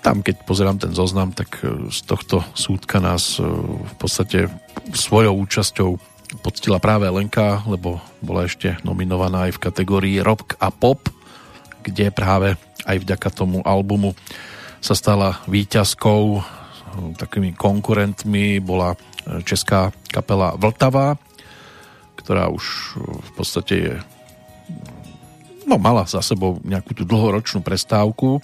tam, keď pozerám ten zoznam, tak e, z tohto súdka nás v podstate svojou účasťou poctila práve Lenka, lebo bola ešte nominovaná aj v kategórii rock a pop, kde práve aj vďaka tomu albumu sa stala výťazkou. Takými konkurentmi bola česká kapela Vltava, ktorá už v podstate je, no, mala za sebou nejakú tú dlhoročnú prestávku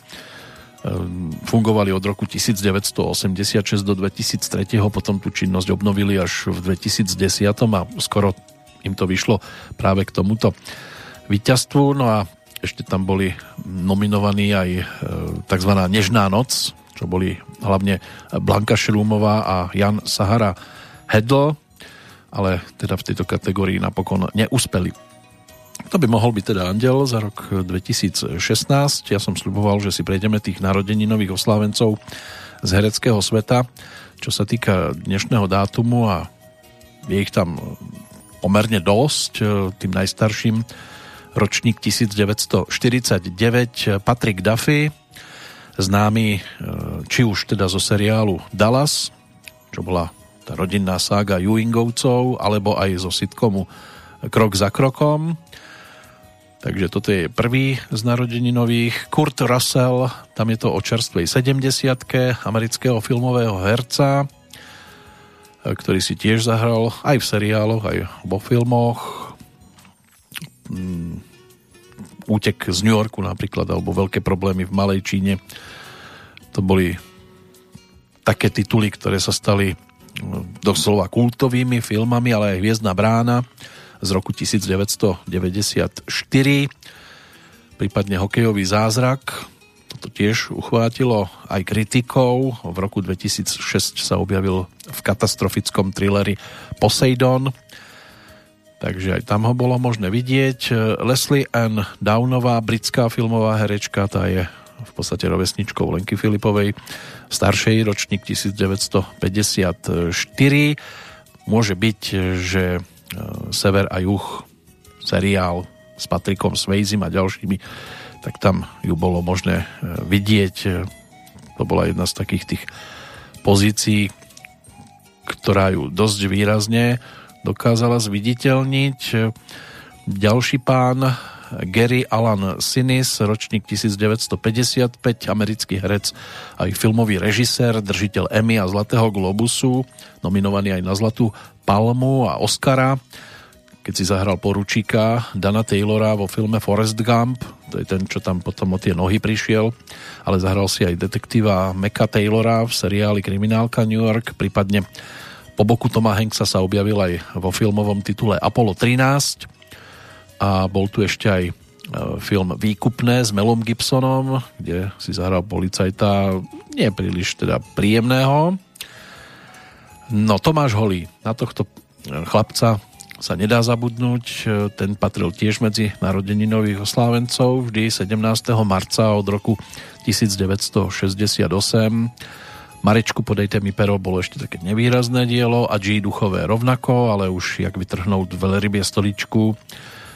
fungovali od roku 1986 do 2003, potom tú činnosť obnovili až v 2010 a skoro im to vyšlo práve k tomuto víťazstvu. No a ešte tam boli nominovaní aj e, tzv. Nežná noc, čo boli hlavne Blanka Šrúmová a Jan Sahara Hedl, ale teda v tejto kategórii napokon neúspeli. To by mohol byť teda Andel za rok 2016. Ja som sluboval, že si prejdeme tých narodeninových oslávencov z hereckého sveta. Čo sa týka dnešného dátumu a je ich tam pomerne dosť, tým najstarším ročník 1949 Patrick Duffy, známy e, či už teda zo seriálu Dallas, čo bola tá rodinná sága Ewingovcov, alebo aj zo sitcomu krok za krokom. Takže toto je prvý z narodeninových. Kurt Russell, tam je to o čerstvej 70 amerického filmového herca, ktorý si tiež zahral aj v seriáloch, aj vo filmoch. Mm, útek z New Yorku napríklad, alebo veľké problémy v Malej Číne. To boli také tituly, ktoré sa stali mm, doslova kultovými filmami, ale aj Hviezdna brána z roku 1994, prípadne Hokejový zázrak, toto tiež uchvátilo aj kritikov. V roku 2006 sa objavil v katastrofickom thrilleri Poseidon, takže aj tam ho bolo možné vidieť. Leslie Ann Downová, britská filmová herečka, tá je v podstate rovesničkou Lenky Filipovej, staršej ročník 1954. Môže byť, že Sever a Juh seriál s Patrikom Swayzim a ďalšími, tak tam ju bolo možné e, vidieť. E, to bola jedna z takých tých pozícií, ktorá ju dosť výrazne dokázala zviditeľniť. Ďalší pán Gary Alan Sinis, ročník 1955, americký herec aj filmový režisér, držiteľ Emmy a Zlatého Globusu, nominovaný aj na Zlatú Palmu a Oscara, keď si zahral poručíka Dana Taylora vo filme Forrest Gump, to je ten, čo tam potom o tie nohy prišiel, ale zahral si aj detektíva Meka Taylora v seriáli Kriminálka New York, prípadne po boku Toma Hanksa sa objavil aj vo filmovom titule Apollo 13 a bol tu ešte aj e, film Výkupné s Melom Gibsonom, kde si zahral policajta nie príliš teda príjemného. No Tomáš Holý, na tohto e, chlapca sa nedá zabudnúť, e, ten patril tiež medzi narodeninových oslávencov, vždy 17. marca od roku 1968. Marečku podejte mi pero bolo ešte také nevýrazné dielo a G duchové rovnako, ale už jak vytrhnúť veľrybie stoličku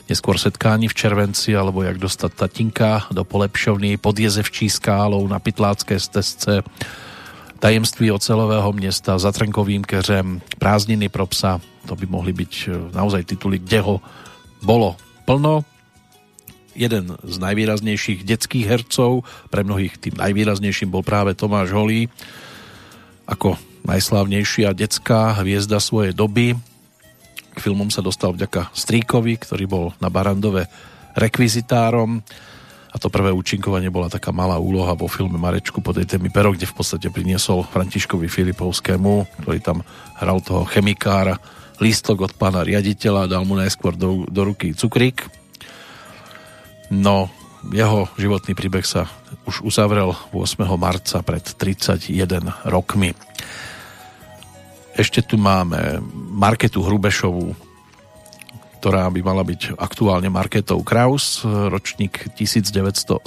neskôr setkání v červenci, alebo jak dostat tatinka do polepšovny pod Jezevčí skálou na Pytlácké stezce, tajemství ocelového města za Trnkovým keřem, prázdniny pro psa, to by mohli byť e, naozaj tituly, kde ho bolo plno. Jeden z najvýraznejších detských hercov, pre mnohých tým najvýraznejším bol práve Tomáš Holý, ako najslávnejšia detská hviezda svojej doby, filmom sa dostal vďaka Stríkovi, ktorý bol na Barandove rekvizitárom to prvé účinkovanie bola taká malá úloha vo filme Marečku podejte mi pero, kde v podstate priniesol Františkovi Filipovskému, ktorý tam hral toho chemikára, lístok od pána riaditeľa, dal mu najskôr do, do ruky cukrík. No, jeho životný príbeh sa už uzavrel 8. marca pred 31 rokmi. Ešte tu máme Marketu Hrubešovú, ktorá by mala byť aktuálne Marketou Kraus, ročník 1972,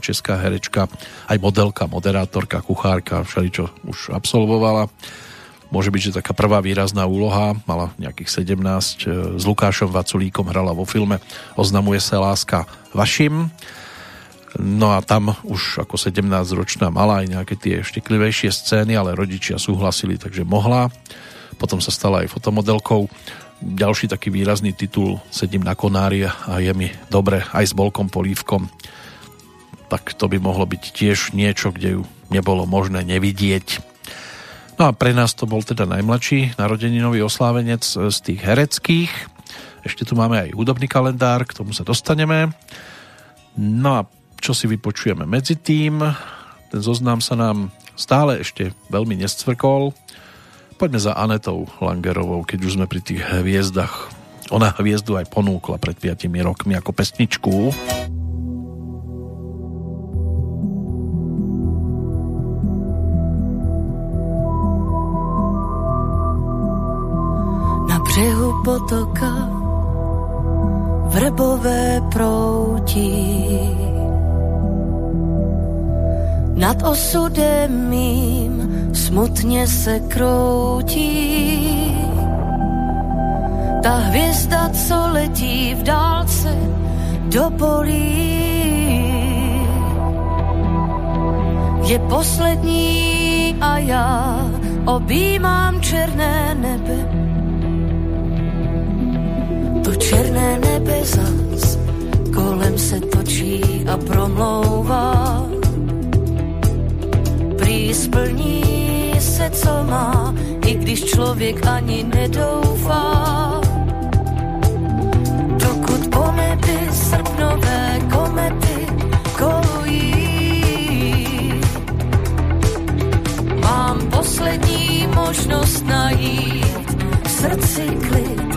česká herečka, aj modelka, moderátorka, kuchárka, všeličo už absolvovala. Môže byť, že taká prvá výrazná úloha, mala nejakých 17, s Lukášom Vaculíkom hrala vo filme Oznamuje sa láska vašim No a tam už ako 17-ročná mala aj nejaké tie šteklivejšie scény, ale rodičia súhlasili, takže mohla. Potom sa stala aj fotomodelkou. Ďalší taký výrazný titul Sedím na konári a je mi dobre aj s bolkom polívkom. Tak to by mohlo byť tiež niečo, kde ju nebolo možné nevidieť. No a pre nás to bol teda najmladší narodeninový oslávenec z tých hereckých. Ešte tu máme aj hudobný kalendár, k tomu sa dostaneme. No a čo si vypočujeme medzi tým. Ten zoznam sa nám stále ešte veľmi nescvrkol. Poďme za Anetou Langerovou, keď už sme pri tých hviezdach. Ona hviezdu aj ponúkla pred 5 rokmi ako pesničku. Na břehu potoka vrbové proutí nad osudem mým smutně se kroutí. Ta hvězda, co letí v dálce do polí, je poslední a já objímám černé nebe. černé nebe zas kolem se točí a promlouvá. Prý splní se, co má, i když člověk ani nedoufá. Dokud po nebi srpnové komety kolují, mám poslední možnost najít v srdci klid,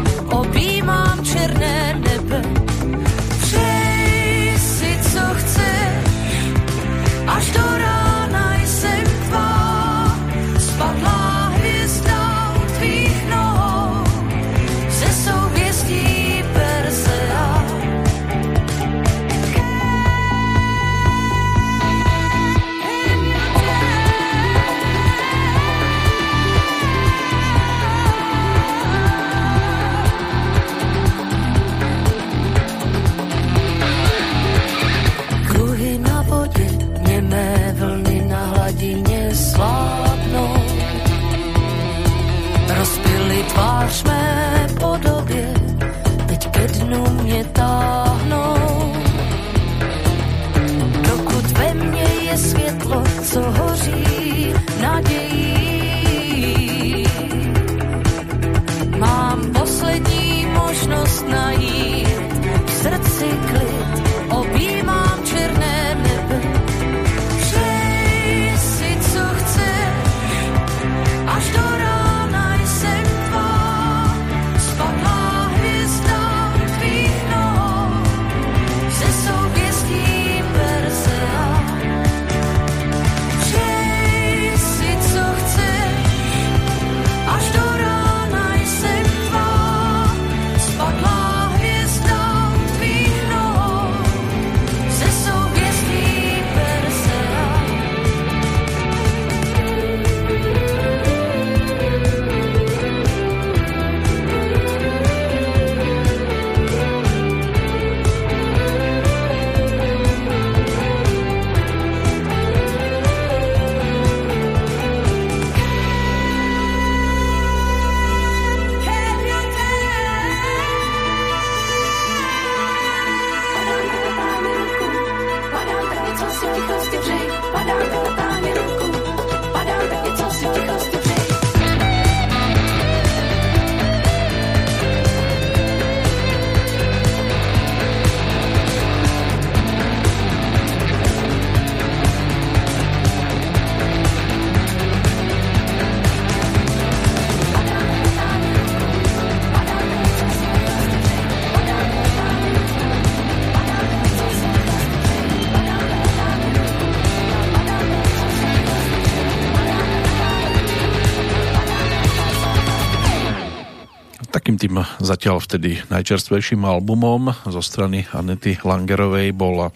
zatiaľ vtedy najčerstvejším albumom zo strany Anety Langerovej bola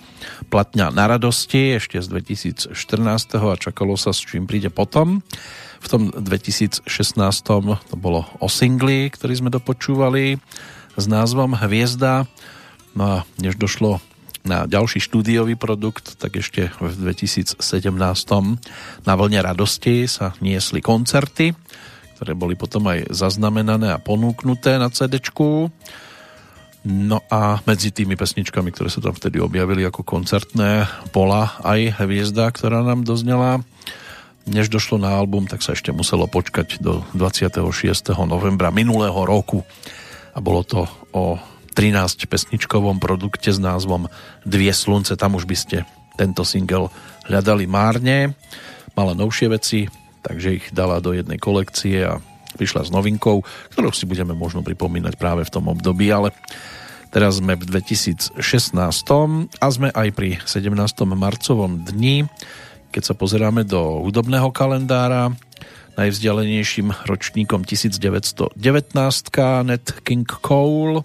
Platňa na radosti ešte z 2014. a čakalo sa s čím príde potom. V tom 2016. to bolo o singli, ktorý sme dopočúvali s názvom Hviezda. No a než došlo na ďalší štúdiový produkt, tak ešte v 2017. na vlne radosti sa niesli koncerty, ktoré boli potom aj zaznamenané a ponúknuté na cd No a medzi tými pesničkami, ktoré sa tam vtedy objavili ako koncertné, bola aj Hviezda, ktorá nám doznela. Než došlo na album, tak sa ešte muselo počkať do 26. novembra minulého roku. A bolo to o 13 pesničkovom produkte s názvom Dvie slunce. Tam už by ste tento single hľadali márne. Mala novšie veci, takže ich dala do jednej kolekcie a prišla s novinkou, ktorú si budeme možno pripomínať práve v tom období, ale teraz sme v 2016 a sme aj pri 17. marcovom dni, keď sa pozeráme do hudobného kalendára, najvzdialenejším ročníkom 1919 Ned King Cole,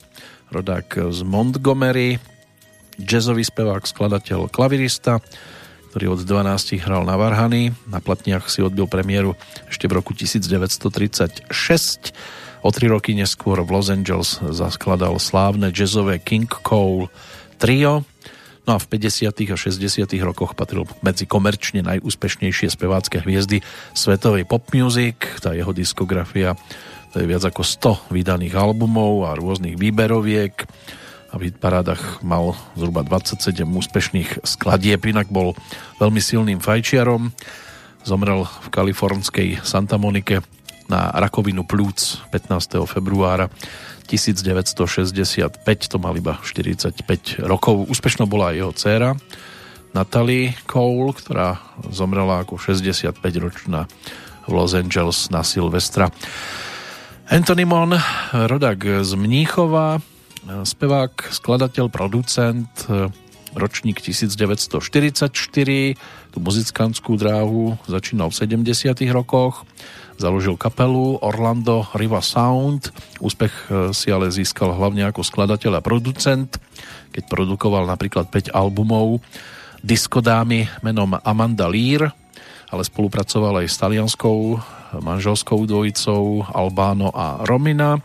rodák z Montgomery, jazzový spevák, skladateľ, klavirista, ktorý od 12 hral na Varhany. Na platniach si odbil premiéru ešte v roku 1936. O tri roky neskôr v Los Angeles zaskladal slávne jazzové King Cole trio. No a v 50. a 60. rokoch patril medzi komerčne najúspešnejšie spevácké hviezdy svetovej pop music. Tá jeho diskografia To je viac ako 100 vydaných albumov a rôznych výberoviek a v hitparádach mal zhruba 27 úspešných skladieb, inak bol veľmi silným fajčiarom. Zomrel v kalifornskej Santa Monike na rakovinu plúc 15. februára 1965, to mal iba 45 rokov. Úspešnou bola aj jeho dcéra Natalie Cole, ktorá zomrela ako 65-ročná v Los Angeles na Silvestra. Anthony Mon, rodak z Mníchova, spevák, skladateľ, producent, ročník 1944, tú muzikánskú dráhu začínal v 70 rokoch, založil kapelu Orlando Riva Sound. Úspech e, si ale získal hlavne ako skladateľ a producent, keď produkoval napríklad 5 albumov. Diskodámy menom Amanda Lear, ale spolupracoval aj s talianskou manželskou dvojicou Albano a Romina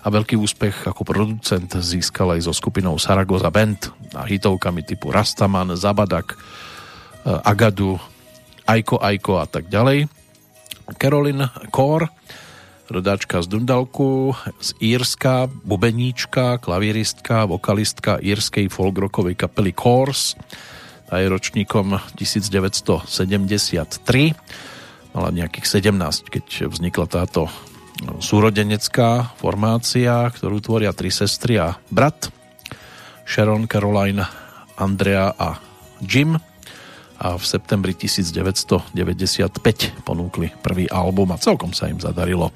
a veľký úspech ako producent získal aj so skupinou Saragoza Band a hitovkami typu Rastaman, Zabadak, e, Agadu, Aiko Aiko a tak ďalej. Carolyn Core, rodáčka z Dundalku, z Írska, bubeníčka, klavíristka, vokalistka írskej folkrokovej kapely Course. Tá je ročníkom 1973. Mala nejakých 17, keď vznikla táto súrodenecká formácia, ktorú tvoria tri sestry a brat. Sharon, Caroline, Andrea a Jim a v septembri 1995 ponúkli prvý album a celkom sa im zadarilo.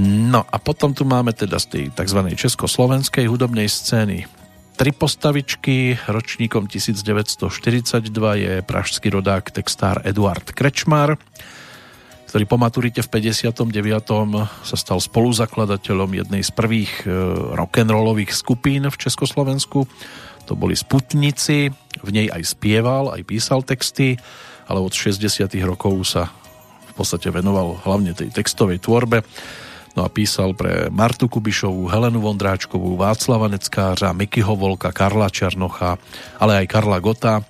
No a potom tu máme teda z tej tzv. československej hudobnej scény tri postavičky. Ročníkom 1942 je pražský rodák textár Eduard Krečmar, ktorý po maturite v 59. sa stal spoluzakladateľom jednej z prvých e, rock'n'rollových skupín v Československu to boli Sputnici, v nej aj spieval, aj písal texty, ale od 60 rokov sa v podstate venoval hlavne tej textovej tvorbe. No a písal pre Martu Kubišovú, Helenu Vondráčkovú, Václava Neckářa, Mikyho Volka, Karla Černocha, ale aj Karla Gota.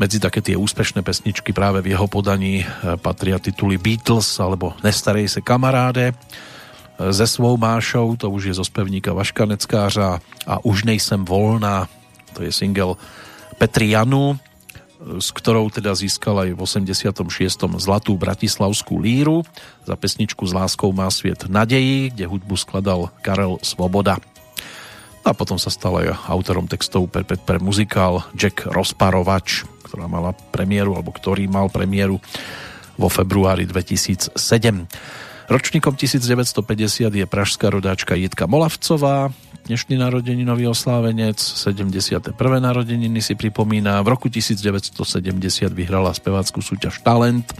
Medzi také tie úspešné pesničky práve v jeho podaní eh, patria tituly Beatles alebo Nestarej se kamaráde ze svou mášou, to už je zo spevníka Vaška Neckářa a Už nejsem volná, to je single Petri Janu, s ktorou teda získal aj v 86. zlatú bratislavskú líru. Za pesničku S láskou má sviet nadejí, kde hudbu skladal Karel Svoboda. A potom sa stal aj autorom textov pre, pre, pre muzikál Jack Rozparovač, ktorá mala premiéru, alebo ktorý mal premiéru vo februári 2007. Ročníkom 1950 je pražská rodáčka Jitka Molavcová, dnešný narodeninový oslávenec, 71. narodeniny si pripomína. V roku 1970 vyhrala spevácku súťaž Talent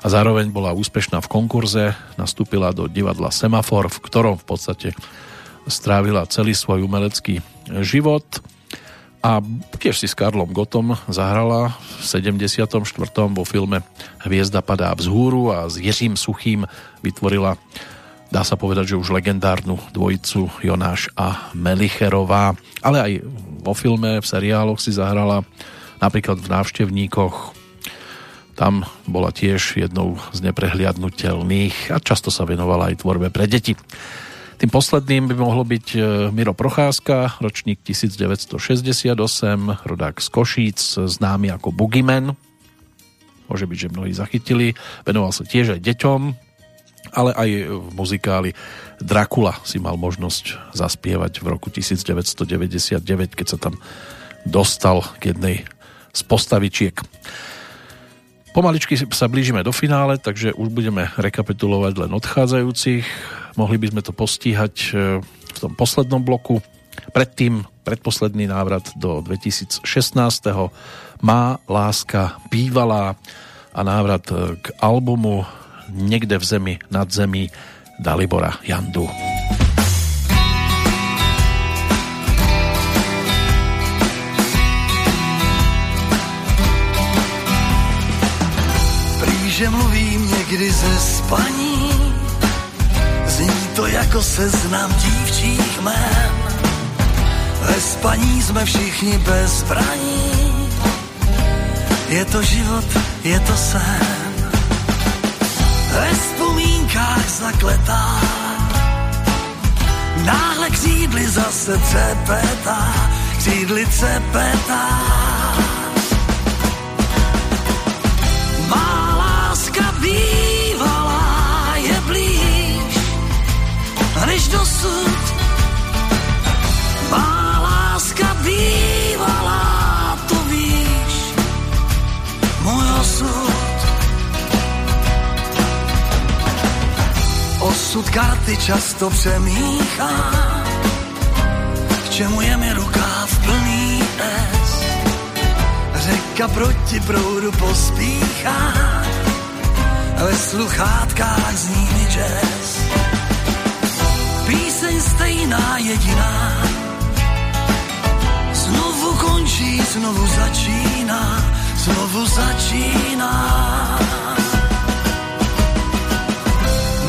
a zároveň bola úspešná v konkurze, nastúpila do divadla Semafor, v ktorom v podstate strávila celý svoj umelecký život a tiež si s Karlom Gotom zahrala v 74. vo filme Hviezda padá vzhúru a s Jiřím Suchým vytvorila dá sa povedať, že už legendárnu dvojicu Jonáš a Melicherová, ale aj vo filme, v seriáloch si zahrala napríklad v návštevníkoch tam bola tiež jednou z neprehliadnutelných a často sa venovala aj tvorbe pre deti. Tým posledným by mohlo byť e, Miro Procházka, ročník 1968, rodák z Košíc, známy ako Boogeyman. Môže byť, že mnohí zachytili. Venoval sa tiež aj deťom, ale aj v muzikáli Dracula si mal možnosť zaspievať v roku 1999, keď sa tam dostal k jednej z postavičiek. Pomaličky sa blížime do finále, takže už budeme rekapitulovať len odchádzajúcich. Mohli by sme to postíhať e, v tom poslednom bloku. Predtým predposledný návrat do 2016. Má láska bývalá a návrat e, k albumu niekde v zemi, nad zemi Dalibora Jandu. Prý, mluvím někdy ze spaní, to jako seznam dívčích jmén. Ve spaní jsme všichni bez zbraní, je to život, je to sen. ve vzpomínkách zakletá. Náhle křídly zase cepetá, křídly cepetá. Dosud. Má láska bývalá, to víš, můj osud. Osud karty často přemíchá, k čemu je mi rukáv plný S. Řeka proti proudu pospíchá, ve sluchátkách zní mi jazz. Píseň stejná jediná, znovu končí, znovu začíná, znovu začíná.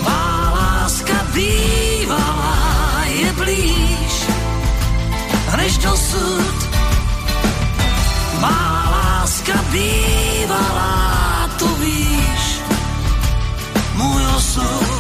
Má láska bývalá je blíž, než dosud. Má láska bývalá, to víš, můj osud.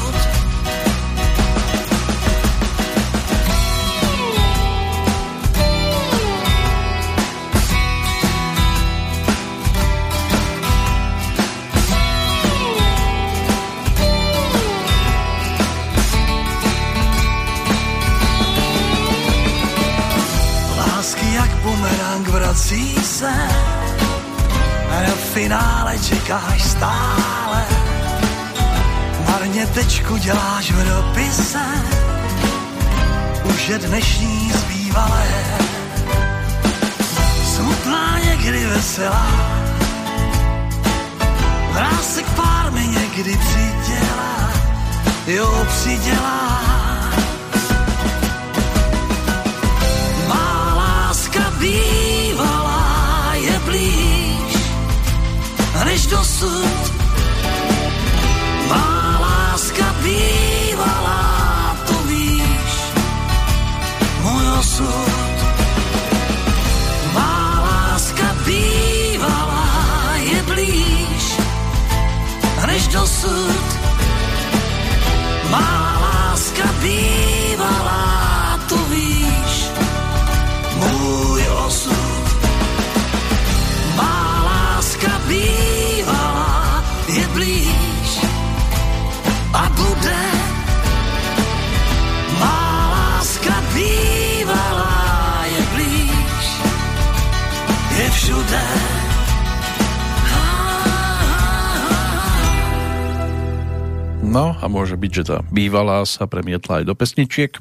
Byť, že tá bývalá sa premietla aj do pesničiek,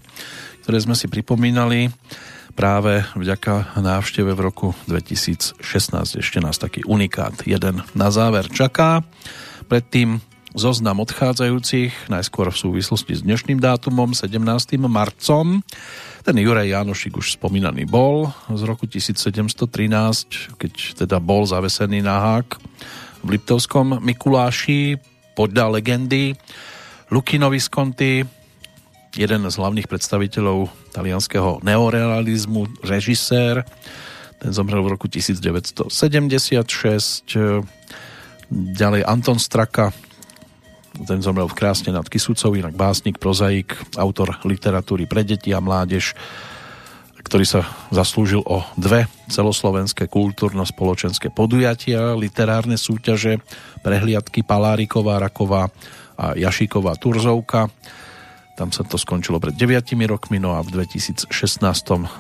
ktoré sme si pripomínali práve vďaka návšteve v roku 2016. Ešte nás taký unikát jeden na záver čaká. Predtým zoznam odchádzajúcich, najskôr v súvislosti s dnešným dátumom, 17. marcom. Ten Juraj Janošik už spomínaný bol z roku 1713, keď teda bol zavesený na hák v Liptovskom Mikuláši podľa legendy. Lucchino Visconti, jeden z hlavných predstaviteľov talianského neorealizmu, režisér, ten zomrel v roku 1976. Ďalej Anton Straka, ten zomrel v Krásne nad Kisúcov, inak básnik, prozaik, autor literatúry pre deti a mládež, ktorý sa zaslúžil o dve celoslovenské kultúrno-spoločenské podujatia, literárne súťaže, prehliadky Paláriková, Raková a Jašíková Turzovka. Tam sa to skončilo pred 9 rokmi, no a v 2016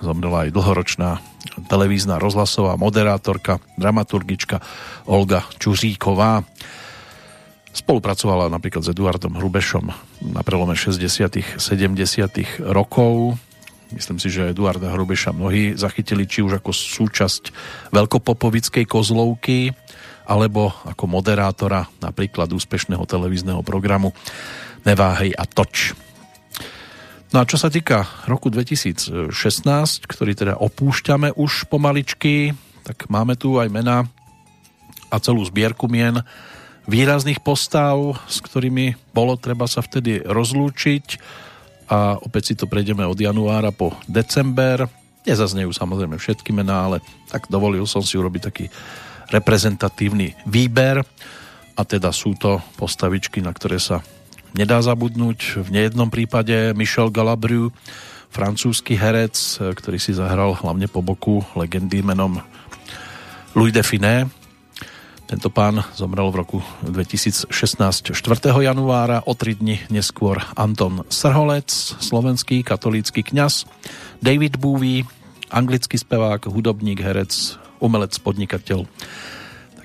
zomrela aj dlhoročná televízna rozhlasová moderátorka, dramaturgička Olga Čuříková. Spolupracovala napríklad s Eduardom Hrubešom na prelome 60 70 rokov. Myslím si, že Eduarda Hrubeša mnohí zachytili či už ako súčasť veľkopopovickej kozlovky, alebo ako moderátora napríklad úspešného televízneho programu Neváhej a toč. No a čo sa týka roku 2016, ktorý teda opúšťame už pomaličky, tak máme tu aj mena a celú zbierku mien výrazných postav, s ktorými bolo treba sa vtedy rozlúčiť a opäť si to prejdeme od januára po december. Nezaznejú samozrejme všetky mená, ale tak dovolil som si urobiť taký reprezentatívny výber a teda sú to postavičky, na ktoré sa nedá zabudnúť. V nejednom prípade Michel Galabru, francúzsky herec, ktorý si zahral hlavne po boku legendy menom Louis de Finet. Tento pán zomrel v roku 2016 4. januára, o tri dni neskôr Anton Srholec, slovenský katolícky kňaz, David Bowie, anglický spevák, hudobník, herec, umelec, podnikateľ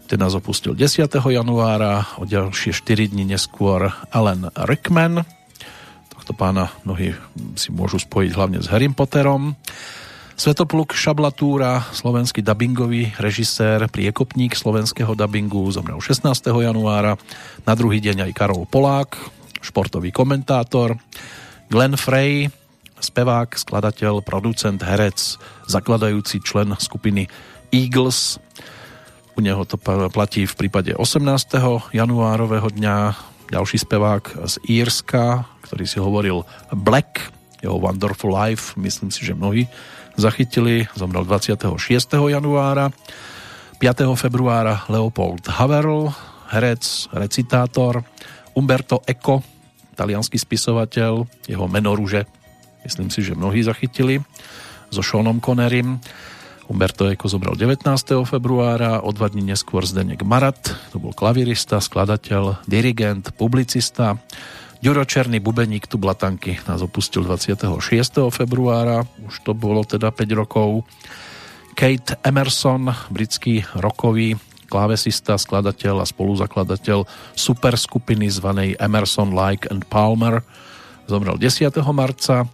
ten nás opustil 10. januára, o ďalšie 4 dní neskôr Alan Rickman. Tohto pána mnohí si môžu spojiť hlavne s Harry Potterom. Svetopluk Šablatúra, slovenský dubbingový režisér, priekopník slovenského dubbingu, zomrel 16. januára. Na druhý deň aj Karol Polák, športový komentátor. Glenn Frey, spevák, skladateľ, producent, herec, zakladajúci člen skupiny Eagles, u neho to platí v prípade 18. januárového dňa. Ďalší spevák z Írska, ktorý si hovoril Black, jeho Wonderful Life, myslím si, že mnohí zachytili, zomrel 26. januára. 5. februára Leopold Haverl, herec, recitátor, Umberto Eco, talianský spisovateľ, jeho menoruže, myslím si, že mnohí zachytili, so Seanom Connerym. Umberto Eco zobral 19. februára, o dva dní neskôr Zdenek Marat, to bol klavirista, skladateľ, dirigent, publicista. Ďuro Černý bubeník tu Blatanky nás opustil 26. februára, už to bolo teda 5 rokov. Kate Emerson, britský rokový klávesista, skladateľ a spoluzakladateľ superskupiny zvanej Emerson, Like and Palmer, zomrel 10. marca.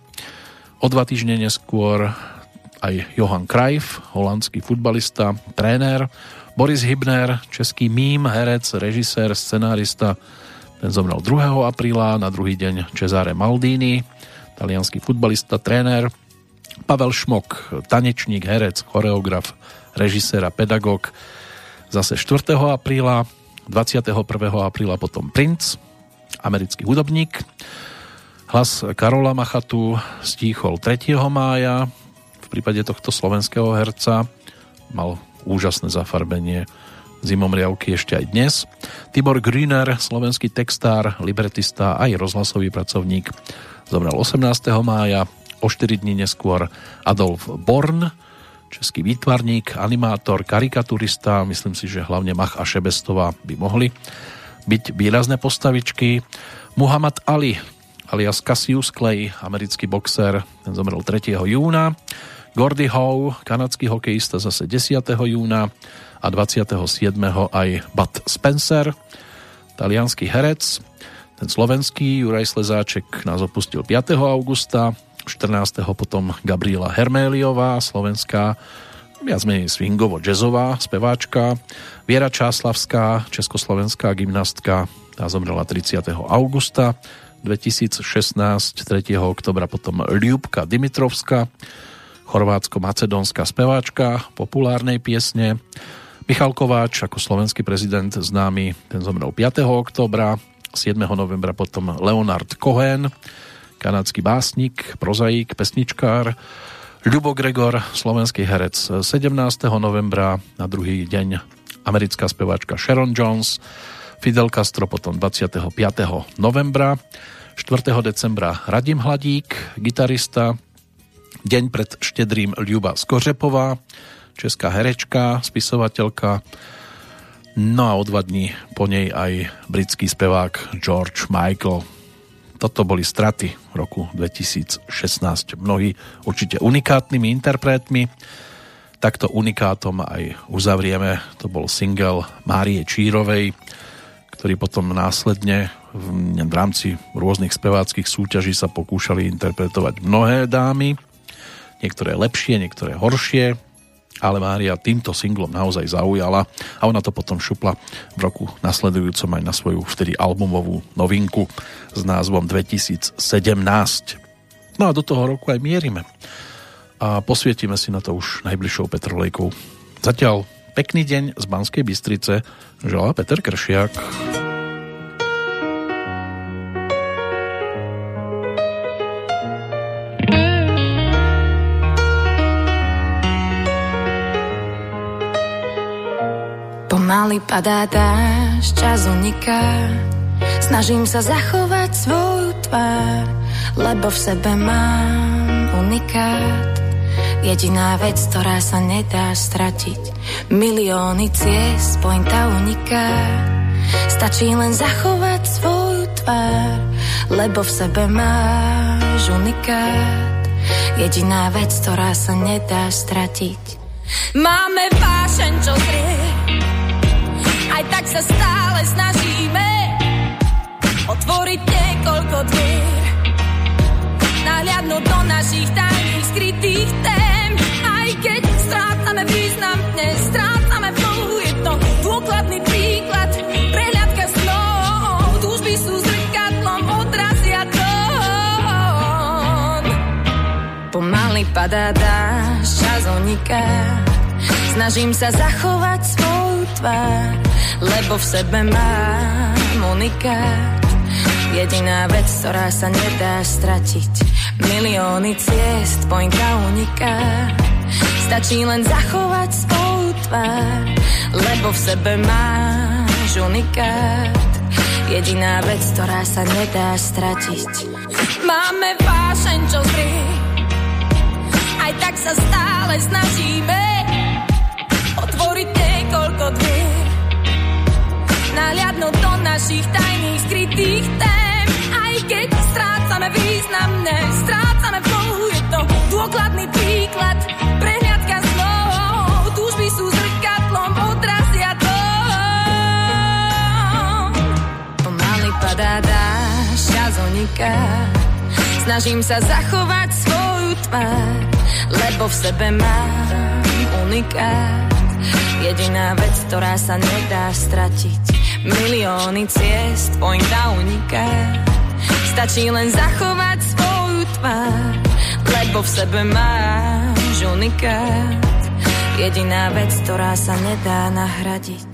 O dva týždne neskôr aj Johan Krajf, holandský futbalista, tréner, Boris Hybner, český mím, herec, režisér, scenárista, ten zomrel 2. apríla, na druhý deň Cesare Maldini, talianský futbalista, tréner, Pavel Šmok, tanečník, herec, choreograf, režisér a pedagóg, zase 4. apríla, 21. apríla potom Prince, americký hudobník, hlas Karola Machatu stíchol 3. mája, prípade tohto slovenského herca mal úžasné zafarbenie zimomriavky ešte aj dnes. Tibor Grüner, slovenský textár, libretista aj rozhlasový pracovník, zomrel 18. mája, o 4 dní neskôr Adolf Born, český výtvarník, animátor, karikaturista, myslím si, že hlavne Mach a Šebestová by mohli byť výrazné postavičky. Muhammad Ali, alias Cassius Clay, americký boxer, ten zomrel 3. júna. Gordy Howe, kanadský hokejista zase 10. júna a 27. aj Bud Spencer, talianský herec. Ten slovenský Juraj Slezáček nás opustil 5. augusta, 14. potom Gabriela Herméliová, slovenská viac menej swingovo-jazzová speváčka, Viera Čáslavská, československá gymnastka, tá zomrela 30. augusta 2016, 3. oktobra potom Ľubka Dimitrovská, chorvátsko-macedónska speváčka populárnej piesne. Michal Kováč ako slovenský prezident známy, ten zomrel 5. oktobra, 7. novembra potom Leonard Cohen, kanadský básnik, prozaik, pesničkár, Ľubo Gregor, slovenský herec 17. novembra, na druhý deň americká speváčka Sharon Jones, Fidel Castro potom 25. novembra, 4. decembra Radim Hladík, gitarista, Deň pred štedrým Ľuba Skořepová, česká herečka, spisovateľka, no a o dva dní po nej aj britský spevák George Michael. Toto boli straty roku 2016. Mnohí určite unikátnymi interpretmi. Takto unikátom aj uzavrieme. To bol single Márie Čírovej, ktorý potom následne v rámci rôznych speváckých súťaží sa pokúšali interpretovať mnohé dámy niektoré lepšie, niektoré horšie, ale Mária týmto singlom naozaj zaujala a ona to potom šupla v roku nasledujúcom aj na svoju vtedy albumovú novinku s názvom 2017. No a do toho roku aj mierime a posvietime si na to už najbližšou Petrolejkou. Zatiaľ pekný deň z Banskej Bystrice želá Peter Kršiak. Pomaly padá dáž čas uniká. Snažím sa zachovať svoju tvár, lebo v sebe mám unikát. Jediná vec, ktorá sa nedá stratiť, milióny ciest, pointa uniká. Stačí len zachovať svoju tvár, lebo v sebe máš unikát. Jediná vec, ktorá sa nedá stratiť. Máme vášeň, čo zrie, aj tak sa stále snažíme otvoriť niekoľko dvier. Nahliadnúť do našich tajných skrytých tém, aj keď strácame význam, dnes strácame flow, je to dôkladný príklad, prehľadka snov, túžby sú zrkadlom, odrazia tón. Pomaly padá dáš, čas uniká, snažím sa zachovať svoju tvár, lebo v sebe mám unikát. Jediná vec, ktorá sa nedá stratiť, milióny ciest, pointa uniká. Stačí len zachovať svoju tvár, lebo v sebe máš unikát. Jediná vec, ktorá sa nedá stratiť. Máme vášeň, čo zrie, aj tak sa stále snažíme otvoriť niekoľko dvier. Nahliadnúť do našich tajných skrytých tém, aj keď strácame významné, strácame flow, je to dôkladný príklad, prehliadka slov, túžby sú zrkadlom, odrazia to. Pomaly padá dáš, čas snažím sa zachovať svoju tvár, lebo v sebe mám unikát. Jediná vec, ktorá sa nedá stratiť, milióny ciest, pointa uniká. Stačí len zachovať svoju tvár, lebo v sebe máš unikát. Jediná vec, ktorá sa nedá nahradiť.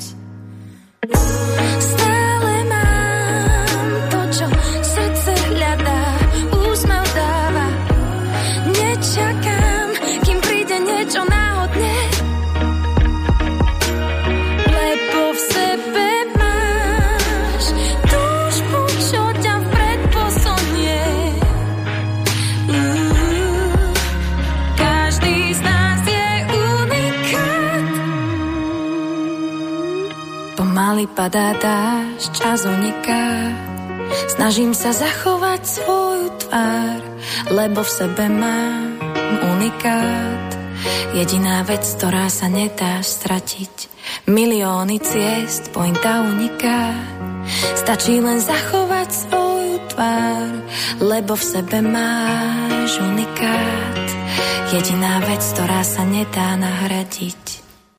Pomaly padá dáš, čas uniká. Snažím sa zachovať svoju tvár, lebo v sebe mám unikát. Jediná vec, ktorá sa nedá stratiť. Milióny ciest, pointa uniká. Stačí len zachovať svoju tvár, lebo v sebe máš unikát. Jediná vec, ktorá sa nedá nahradiť.